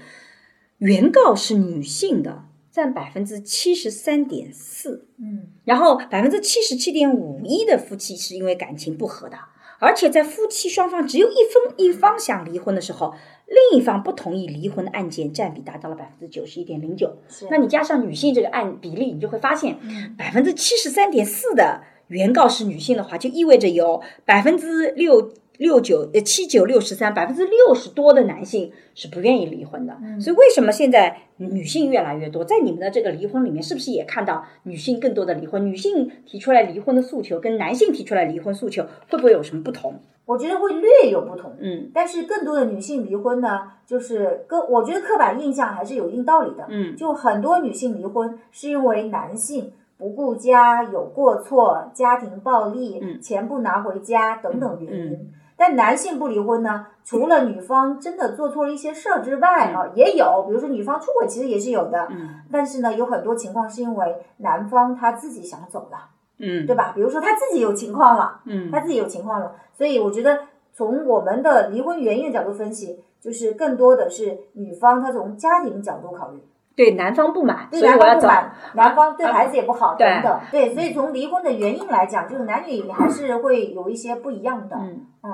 原告是女性的占百分之七十三点四。嗯，然后百分之七十七点五一的夫妻是因为感情不和的。而且在夫妻双方只有一方一方想离婚的时候，另一方不同意离婚的案件占比达到了百分之九十一点零九。那你加上女性这个案比例，你就会发现，百分之七十三点四的原告是女性的话，就意味着有百分之六。六九呃七九六十三百分之六十多的男性是不愿意离婚的，所以为什么现在女性越来越多？在你们的这个离婚里面，是不是也看到女性更多的离婚？女性提出来离婚的诉求跟男性提出来离婚诉求会不会有什么不同？我觉得会略有不同，嗯，但是更多的女性离婚呢，就是跟我觉得刻板印象还是有一定道理的，嗯，就很多女性离婚是因为男性不顾家、有过错、家庭暴力、钱不拿回家等等原因。但男性不离婚呢？除了女方真的做错了一些事儿之外啊，也有，比如说女方出轨，其实也是有的。嗯。但是呢，有很多情况是因为男方他自己想走了，嗯，对吧？比如说他自己有情况了，嗯，他自己有情况了，所以我觉得从我们的离婚原因角度分析，就是更多的是女方她从家庭角度考虑。对男方不满，对男方不满，男方对孩子也不好，等等。对，所以从离婚的原因来讲，就是男女还是会有一些不一样的。嗯嗯。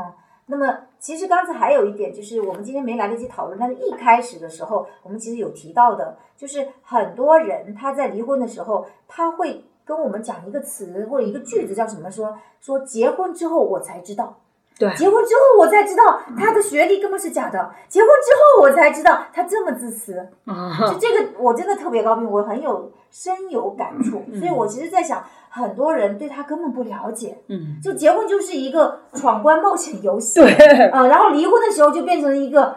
那么，其实刚才还有一点，就是我们今天没来得及讨论，但是一开始的时候，我们其实有提到的，就是很多人他在离婚的时候，他会跟我们讲一个词或者一个句子，叫什么？说说结婚之后我才知道。对，结婚之后我才知道他的学历根本是假的。结婚之后我才知道他这么自私。就这个我真的特别高兴，我很有深有感触。所以我其实，在想，很多人对他根本不了解。嗯，就结婚就是一个闯关冒险游戏。对。啊，然后离婚的时候就变成了一个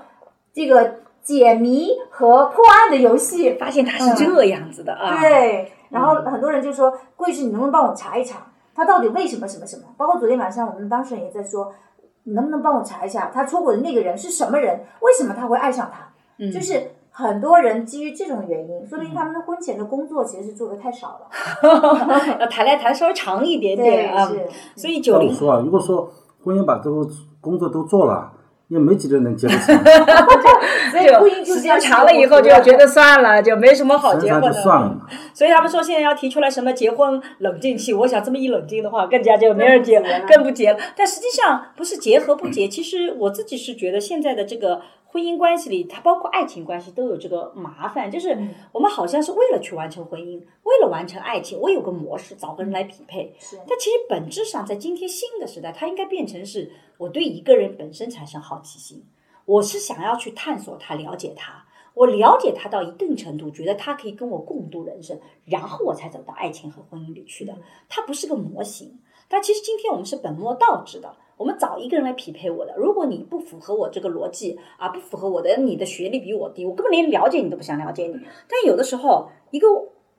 这个解谜和破案的游戏，发现他是这样子的啊。对，然后很多人就说：“贵师，你能不能帮我查一查，他到底为什么什么什么？”包括昨天晚上我们当事人也在说：“你能不能帮我查一下，他出轨的那个人是什么人？为什么他会爱上他？”嗯就是很多人基于这种原因，说明他们的婚前的工作其实是做的太少了。要 谈来谈稍微长一点点啊。是。所以九零说啊，如果说婚姻把这个工作都做了，也没几个人能接得成，所以婚姻就时间长了以后就觉得算了，就没什么好结婚的。算了。所以他们说现在要提出来什么结婚冷静期，我想这么一冷静的话，更加就没人结更不结了，更不结了。但实际上不是结和不结，其实我自己是觉得现在的这个婚姻关系里，它包括爱情关系都有这个麻烦，就是我们好像是为了去完成婚姻，为了完成爱情，我有个模式，找个人来匹配。是但其实本质上，在今天新的时代，它应该变成是我对一个人本身产生好奇心，我是想要去探索他、了解他。我了解他到一定程度，觉得他可以跟我共度人生，然后我才走到爱情和婚姻里去的。它不是个模型，但其实今天我们是本末倒置的。我们找一个人来匹配我的，如果你不符合我这个逻辑啊，不符合我的，你的学历比我低，我根本连了解你都不想了解你。但有的时候，一个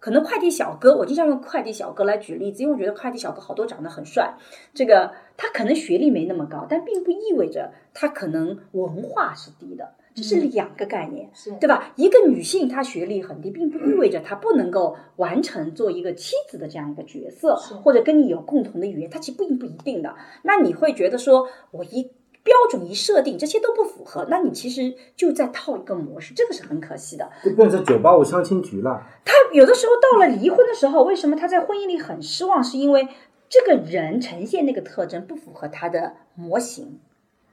可能快递小哥，我经常用快递小哥来举例子，因为我觉得快递小哥好多长得很帅。这个他可能学历没那么高，但并不意味着他可能文化是低的，这是两个概念。是对吧？一个女性她学历很低，并不意味着她不能够完成做一个妻子的这样一个角色，或者跟你有共同的语言，它其实并不一定的。那你会觉得说，我一标准一设定，这些都不符合，那你其实就在套一个模式，这个是很可惜的。就变成九八五相亲局了。他有的时候到了离婚的时候，为什么他在婚姻里很失望？是因为这个人呈现那个特征不符合他的模型。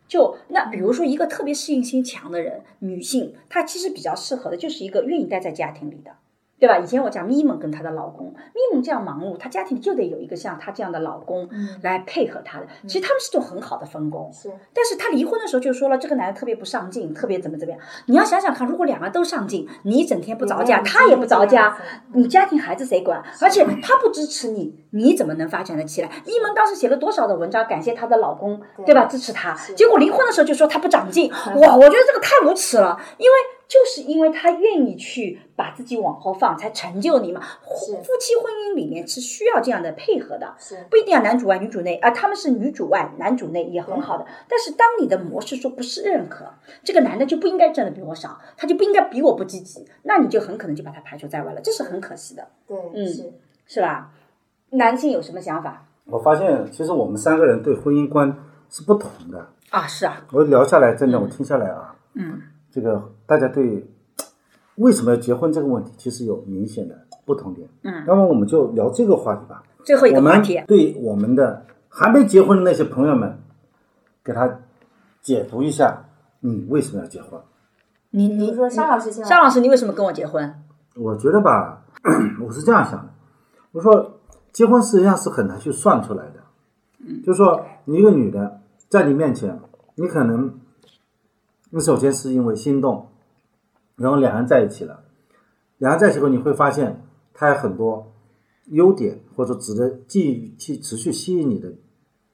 就那比如说一个特别适应性强的人，女性，她其实比较适合的就是一个愿意待在家庭里的。对吧？以前我讲咪蒙跟她的老公，咪蒙这样忙碌，她家庭里就得有一个像她这样的老公来配合她的。其实他们是种很好的分工。是但是她离婚的时候就说了，这个男的特别不上进，特别怎么怎么样。你要想想看，如果两个都上进，你整天不着家，嗯他也不着家嗯，你家庭孩子谁管？而且他不支持你，你怎么能发展得起来？咪蒙当时写了多少的文章，感谢她的老公，对吧？支持她。结果离婚的时候就说她不长进，哇，我觉得这个太无耻了，因为。就是因为他愿意去把自己往后放，才成就你嘛。是夫妻婚姻里面是需要这样的配合的，是不一定要男主外女主内啊，他们是女主外男主内也很好的。但是当你的模式说不是认可，这个男的就不应该挣的比我少，他就不应该比我不积极，那你就很可能就把他排除在外了，这是很可惜的，对，嗯是是吧？男性有什么想法我发现其实我们三个人对婚姻观是不同的。啊？是啊，我聊下来，真的我听下来啊，嗯，这个大家对为什么要结婚这个问题，其实有明显的不同点。嗯，那么我们就聊这个话题吧。最后一个话题，对我们的还没结婚的那些朋友们，给他解读一下，你为什么要结婚？你你说沙老师先来沙老师，你为什么跟我结婚？我觉得吧，我是这样想的，我说结婚实际上是很难去算出来的。嗯，就说你一个女的在你面前，你可能，你首先是因为心动，然后两人在一起了，两人在一起后你会发现他有很多优点，或者值得继续去持续吸引你的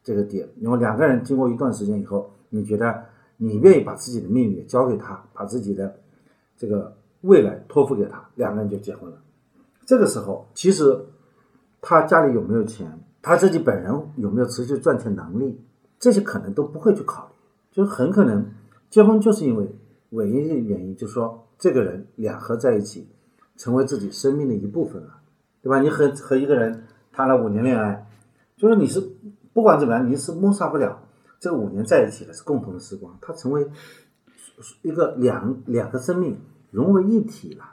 这个点，然后两个人经过一段时间以后，你觉得你愿意把自己的命运交给他，把自己的这个未来托付给他，两个人就结婚了。这个时候，其实他家里有没有钱，他自己本人有没有持续赚钱能力，这些可能都不会去考虑，就很可能结婚就是因为唯一的原因，就是说这个人两合在一起，成为自己生命的一部分了，对吧？你和和一个人谈了五年恋爱，就是你是不管怎么样，你是抹杀不了这五年在一起的是共同的时光，它成为一个两两个生命融为一体了，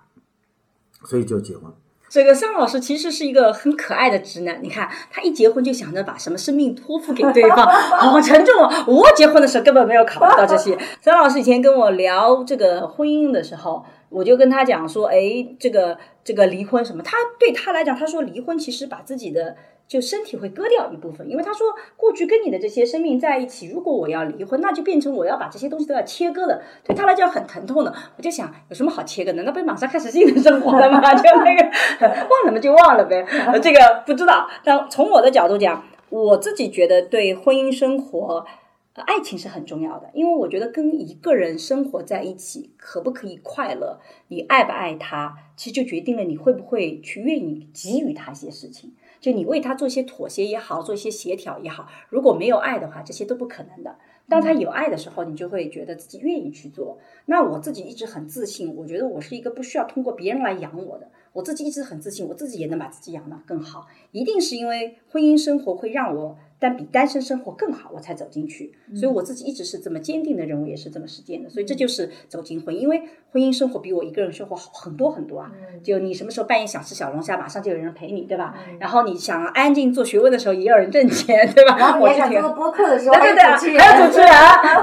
所以就结婚。这个桑老师其实是一个很可爱的直男，你看他一结婚就想着把什么生命托付给对方，好沉重啊！我结婚的时候根本没有考虑到这些。张老师以前跟我聊这个婚姻的时候，我就跟他讲说，哎，这个这个离婚什么，他对他来讲，他说离婚其实把自己的。就身体会割掉一部分，因为他说过去跟你的这些生命在一起，如果我要离婚，那就变成我要把这些东西都要切割的，对他来讲很疼痛的。我就想有什么好切割的？那不是马上开始新的生活了吗？就那个忘了嘛，就忘了呗。这个不知道。但从我的角度讲，我自己觉得对婚姻生活，爱情是很重要的，因为我觉得跟一个人生活在一起，可不可以快乐，你爱不爱他，其实就决定了你会不会去愿意给予他一些事情。就你为他做一些妥协也好，做一些协调也好，如果没有爱的话，这些都不可能的。当他有爱的时候，你就会觉得自己愿意去做。那我自己一直很自信，我觉得我是一个不需要通过别人来养我的。我自己一直很自信，我自己也能把自己养得更好。一定是因为婚姻生活会让我。但比单身生活更好，我才走进去。所以我自己一直是这么坚定的认为，也是这么实践的。所以这就是走进婚姻，因为婚姻生活比我一个人生活好很多很多啊。就你什么时候半夜想吃小龙虾，马上就有人陪你，对吧？然后你想安静做学问的时候，也有人挣钱，对吧？然后你想做播客的时候，对对对，还有主持人。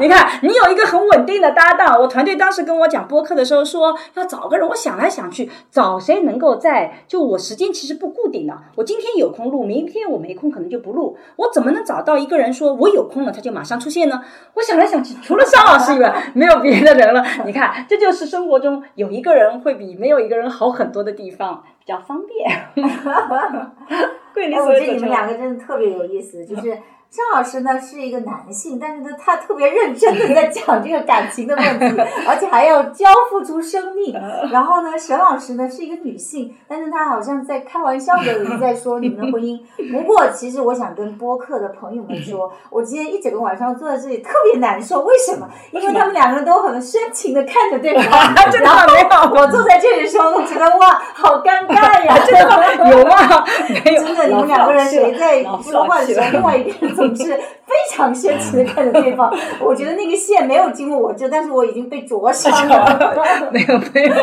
你看，你有一个很稳定的搭档。我团队当时跟我讲播客的时候说要找个人，我想来想去，找谁能够在就我时间其实不固定的，我今天有空录，明天我没空可能就不录。我怎么能找到一个人？说我有空了，他就马上出现呢。我想来想去，除了张老师以外，没有别的人了。你看，这就是生活中有一个人会比没有一个人好很多的地方，比较方便。桂林，我觉得你们两个真的特别有意思，就是。张老师呢是一个男性，但是呢，他特别认真的在讲这个感情的问题，而且还要交付出生命。然后呢，沈老师呢是一个女性，但是她好像在开玩笑的在说你们的婚姻。不过，其实我想跟播客的朋友们说，我今天一整个晚上坐在这里特别难受，为什么？因为他们两个人都很深情的看着对方，然后我坐在这里的时候，我觉得哇，好尴尬呀！真的有吗？没有。真的，你们两个人谁在说话的时候，另外一个人。总是非常深情的看着对方，我觉得那个线没有经过我这，但是我已经被灼伤了。没有没有，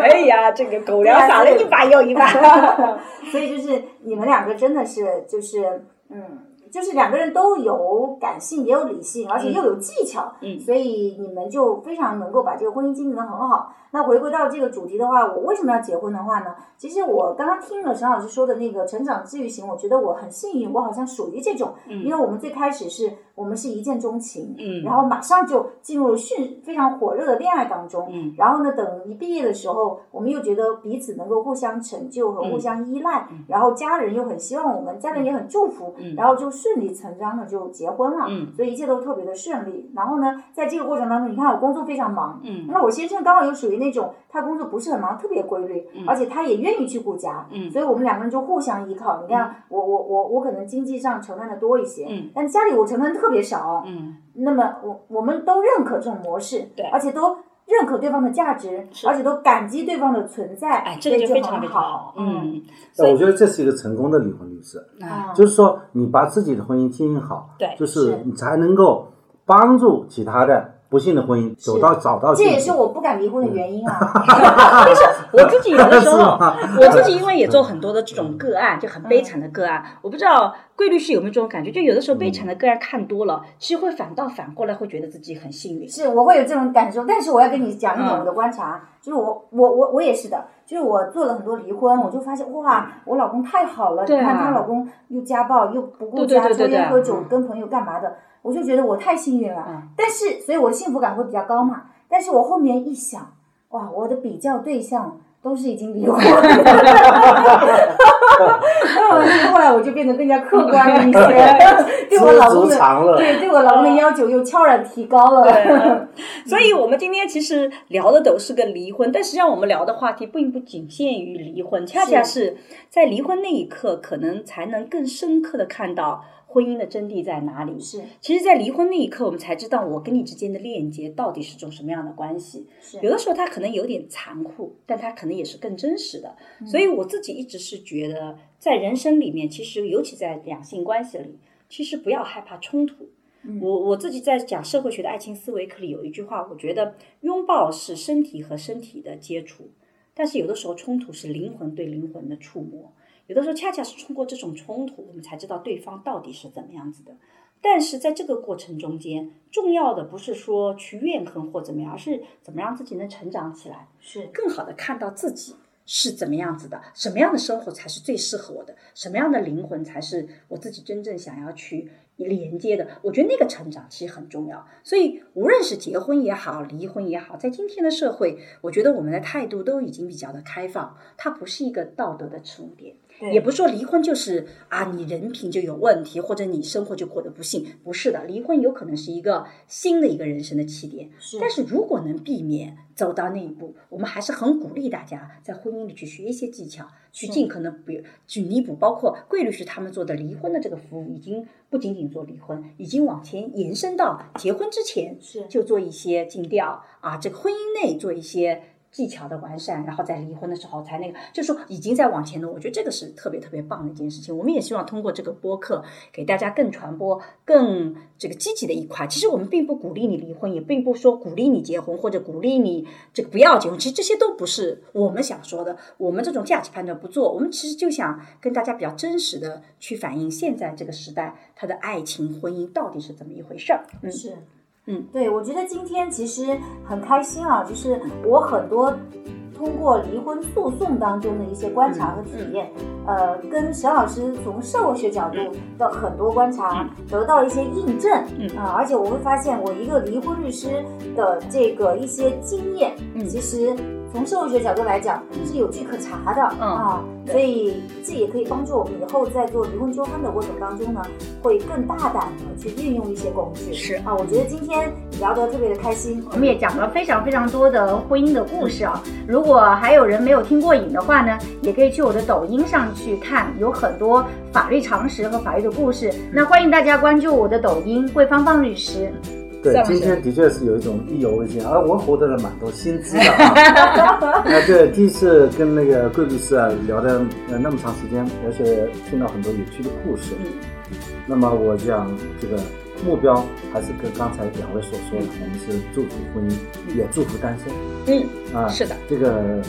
哎呀，这个狗粮撒了一把又一把。所以就是你们两个真的是就是嗯。就是两个人都有感性，也有理性，而且又有技巧，所以你们就非常能够把这个婚姻经营的很好。那回归到这个主题的话，我为什么要结婚的话呢？其实我刚刚听了陈老师说的那个成长治愈型，我觉得我很幸运，我好像属于这种，因为我们最开始是我们是一见钟情，然后马上就进入了迅非常火热的恋爱当中，然后呢，等一毕业的时候，我们又觉得彼此能够互相成就和互相依赖，然后家人又很希望我们，家人也很祝福，然后就。顺理成章的就结婚了，所以一切都特别的顺利。然后呢，在这个过程当中，你看我工作非常忙，那我先生刚好又属于那种他工作不是很忙，特别规律，而且他也愿意去顾家，所以我们两个人就互相依靠。你看，我我我我可能经济上承担的多一些，但家里我承担特别少。那么我我们都认可这种模式，而且都。认可对方的价值，而且都感激对方的存在，哎，这个就非常好。嗯，我觉得这是一个成功的离婚律师，就是说你把自己的婚姻经营好，对，就是你才能够帮助其他的。不幸的婚姻走到找到，这也是我不敢离婚的原因啊。但是我自己有的时候，我自己因为也做很多的这种个案，就很悲惨的个案。我不知道桂律师有没有这种感觉，就有的时候悲惨的个案看多了，其实会反倒反过来会觉得自己很幸运。是，我会有这种感受。但是我要跟你讲一点我的观察，就是我我我我也是的，就是我做了很多离婚，我就发现哇，我老公太好了，你看她老公又家暴又不顾家，抽烟喝酒跟朋友干嘛的。我就觉得我太幸运了，但是所以我的幸福感会比较高嘛。但是我后面一想，哇，我的比较对象都是已经离婚了，后来我就变得更加客观了一些，对。我老公的对对我老公的要求又悄然提高了。所以我们今天其实聊的都是个离婚，但实际上我们聊的话题并不仅限于离婚，恰恰是。在离婚那一刻，可能才能更深刻的看到。婚姻的真谛在哪里？是，其实，在离婚那一刻，我们才知道我跟你之间的链接到底是种什么样的关系。是，有的时候它可能有点残酷，但它可能也是更真实的。所以，我自己一直是觉得，在人生里面，其实尤其在两性关系里，其实不要害怕冲突。我我自己在讲社会学的爱情思维课里有一句话，我觉得拥抱是身体和身体的接触，但是有的时候冲突是灵魂对灵魂的触摸。有的时候，恰恰是通过这种冲突，我们才知道对方到底是怎么样子的。但是在这个过程中间，重要的不是说去怨恨或怎么样，而是怎么让自己能成长起来，是更好的看到自己是怎么样子的，什么样的生活才是最适合我的，什么样的灵魂才是我自己真正想要去连接的。我觉得那个成长其实很重要。所以，无论是结婚也好，离婚也好，在今天的社会，我觉得我们的态度都已经比较的开放，它不是一个道德的耻辱点。也不是说离婚就是啊你人品就有问题，或者你生活就过得不幸，不是的，离婚有可能是一个新的一个人生的起点。是但是如果能避免走到那一步，我们还是很鼓励大家在婚姻里去学一些技巧，去尽可能不去弥补。包括桂律师他们做的离婚的这个服务，已经不仅仅做离婚，已经往前延伸到结婚之前是就做一些尽调啊，这个婚姻内做一些。技巧的完善，然后在离婚的时候才那个，就是说已经在往前了。我觉得这个是特别特别棒的一件事情。我们也希望通过这个播客给大家更传播、更这个积极的一块。其实我们并不鼓励你离婚，也并不说鼓励你结婚或者鼓励你这个不要结婚。其实这些都不是我们想说的。我们这种价值判断不做，我们其实就想跟大家比较真实的去反映现在这个时代他的爱情婚姻到底是怎么一回事儿。嗯，是，嗯，对，我觉得今天其实很开心啊，就是我很多通过离婚诉讼当中的一些观察和体验，呃，跟沈老师从社会学角度的很多观察得到一些印证，嗯。啊，而且我会发现我一个离婚律师的这个一些经验，嗯。其实从社会学角度来讲是有据可查的、嗯啊，所以这也可以帮助我们以后在做离婚纠纷的过程当中呢，会更大胆的去运用一些工具。是啊，我觉得今天聊得特别的开心，我们也讲了非常非常多的婚姻的故事啊。如果还有人没有听过瘾的话呢，也可以去我的抖音上去看，有很多法律常识和法律的故事。那欢迎大家关注我的抖音“桂芳芳律师对今天的确是有一种意犹未尽，而我获得了蛮多新知的啊。那这第一次跟那个桂律师啊聊的呃那么长时间，而且听到很多有趣的故事。嗯那么我讲这个目标还是跟刚才两位所说的，我们是祝福婚姻，也祝福单身嗯，啊。是的，这个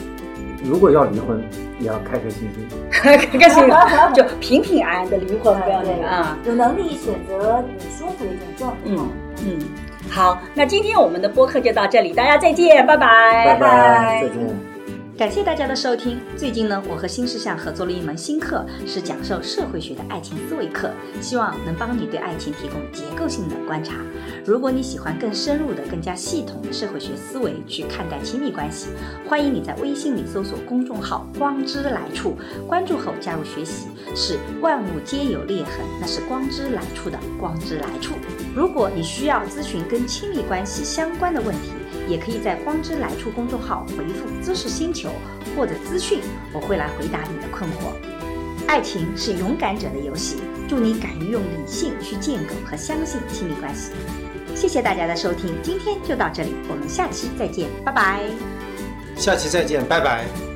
如果要离婚，也要开开心心。开开心心 就平平安安的离婚，不要那个啊。”，有能力选择你舒服的一种状嗯态。嗯，好，那今天我们的播客就到这里，大家再见，拜拜，拜拜再见。感谢大家的收听。最近呢，我和新事项合作了一门新课，是讲授社会学的爱情思维课，希望能帮你对爱情提供结构性的观察。如果你喜欢更深入的、更加系统的社会学思维去看待亲密关系，欢迎你在微信里搜索公众号“光之来处”，关注后加入学习。是万物皆有裂痕，那是光之来处的光之来处。如果你需要咨询跟亲密关系相关的问题，也可以在“光之来处”公众号回复“知识星球”或者“资讯”，我会来回答你的困惑。爱情是勇敢者的游戏，祝你敢于用理性去建构和相信亲密关系。谢谢大家的收听，今天就到这里，我们下期再见，拜拜。下期再见，拜拜。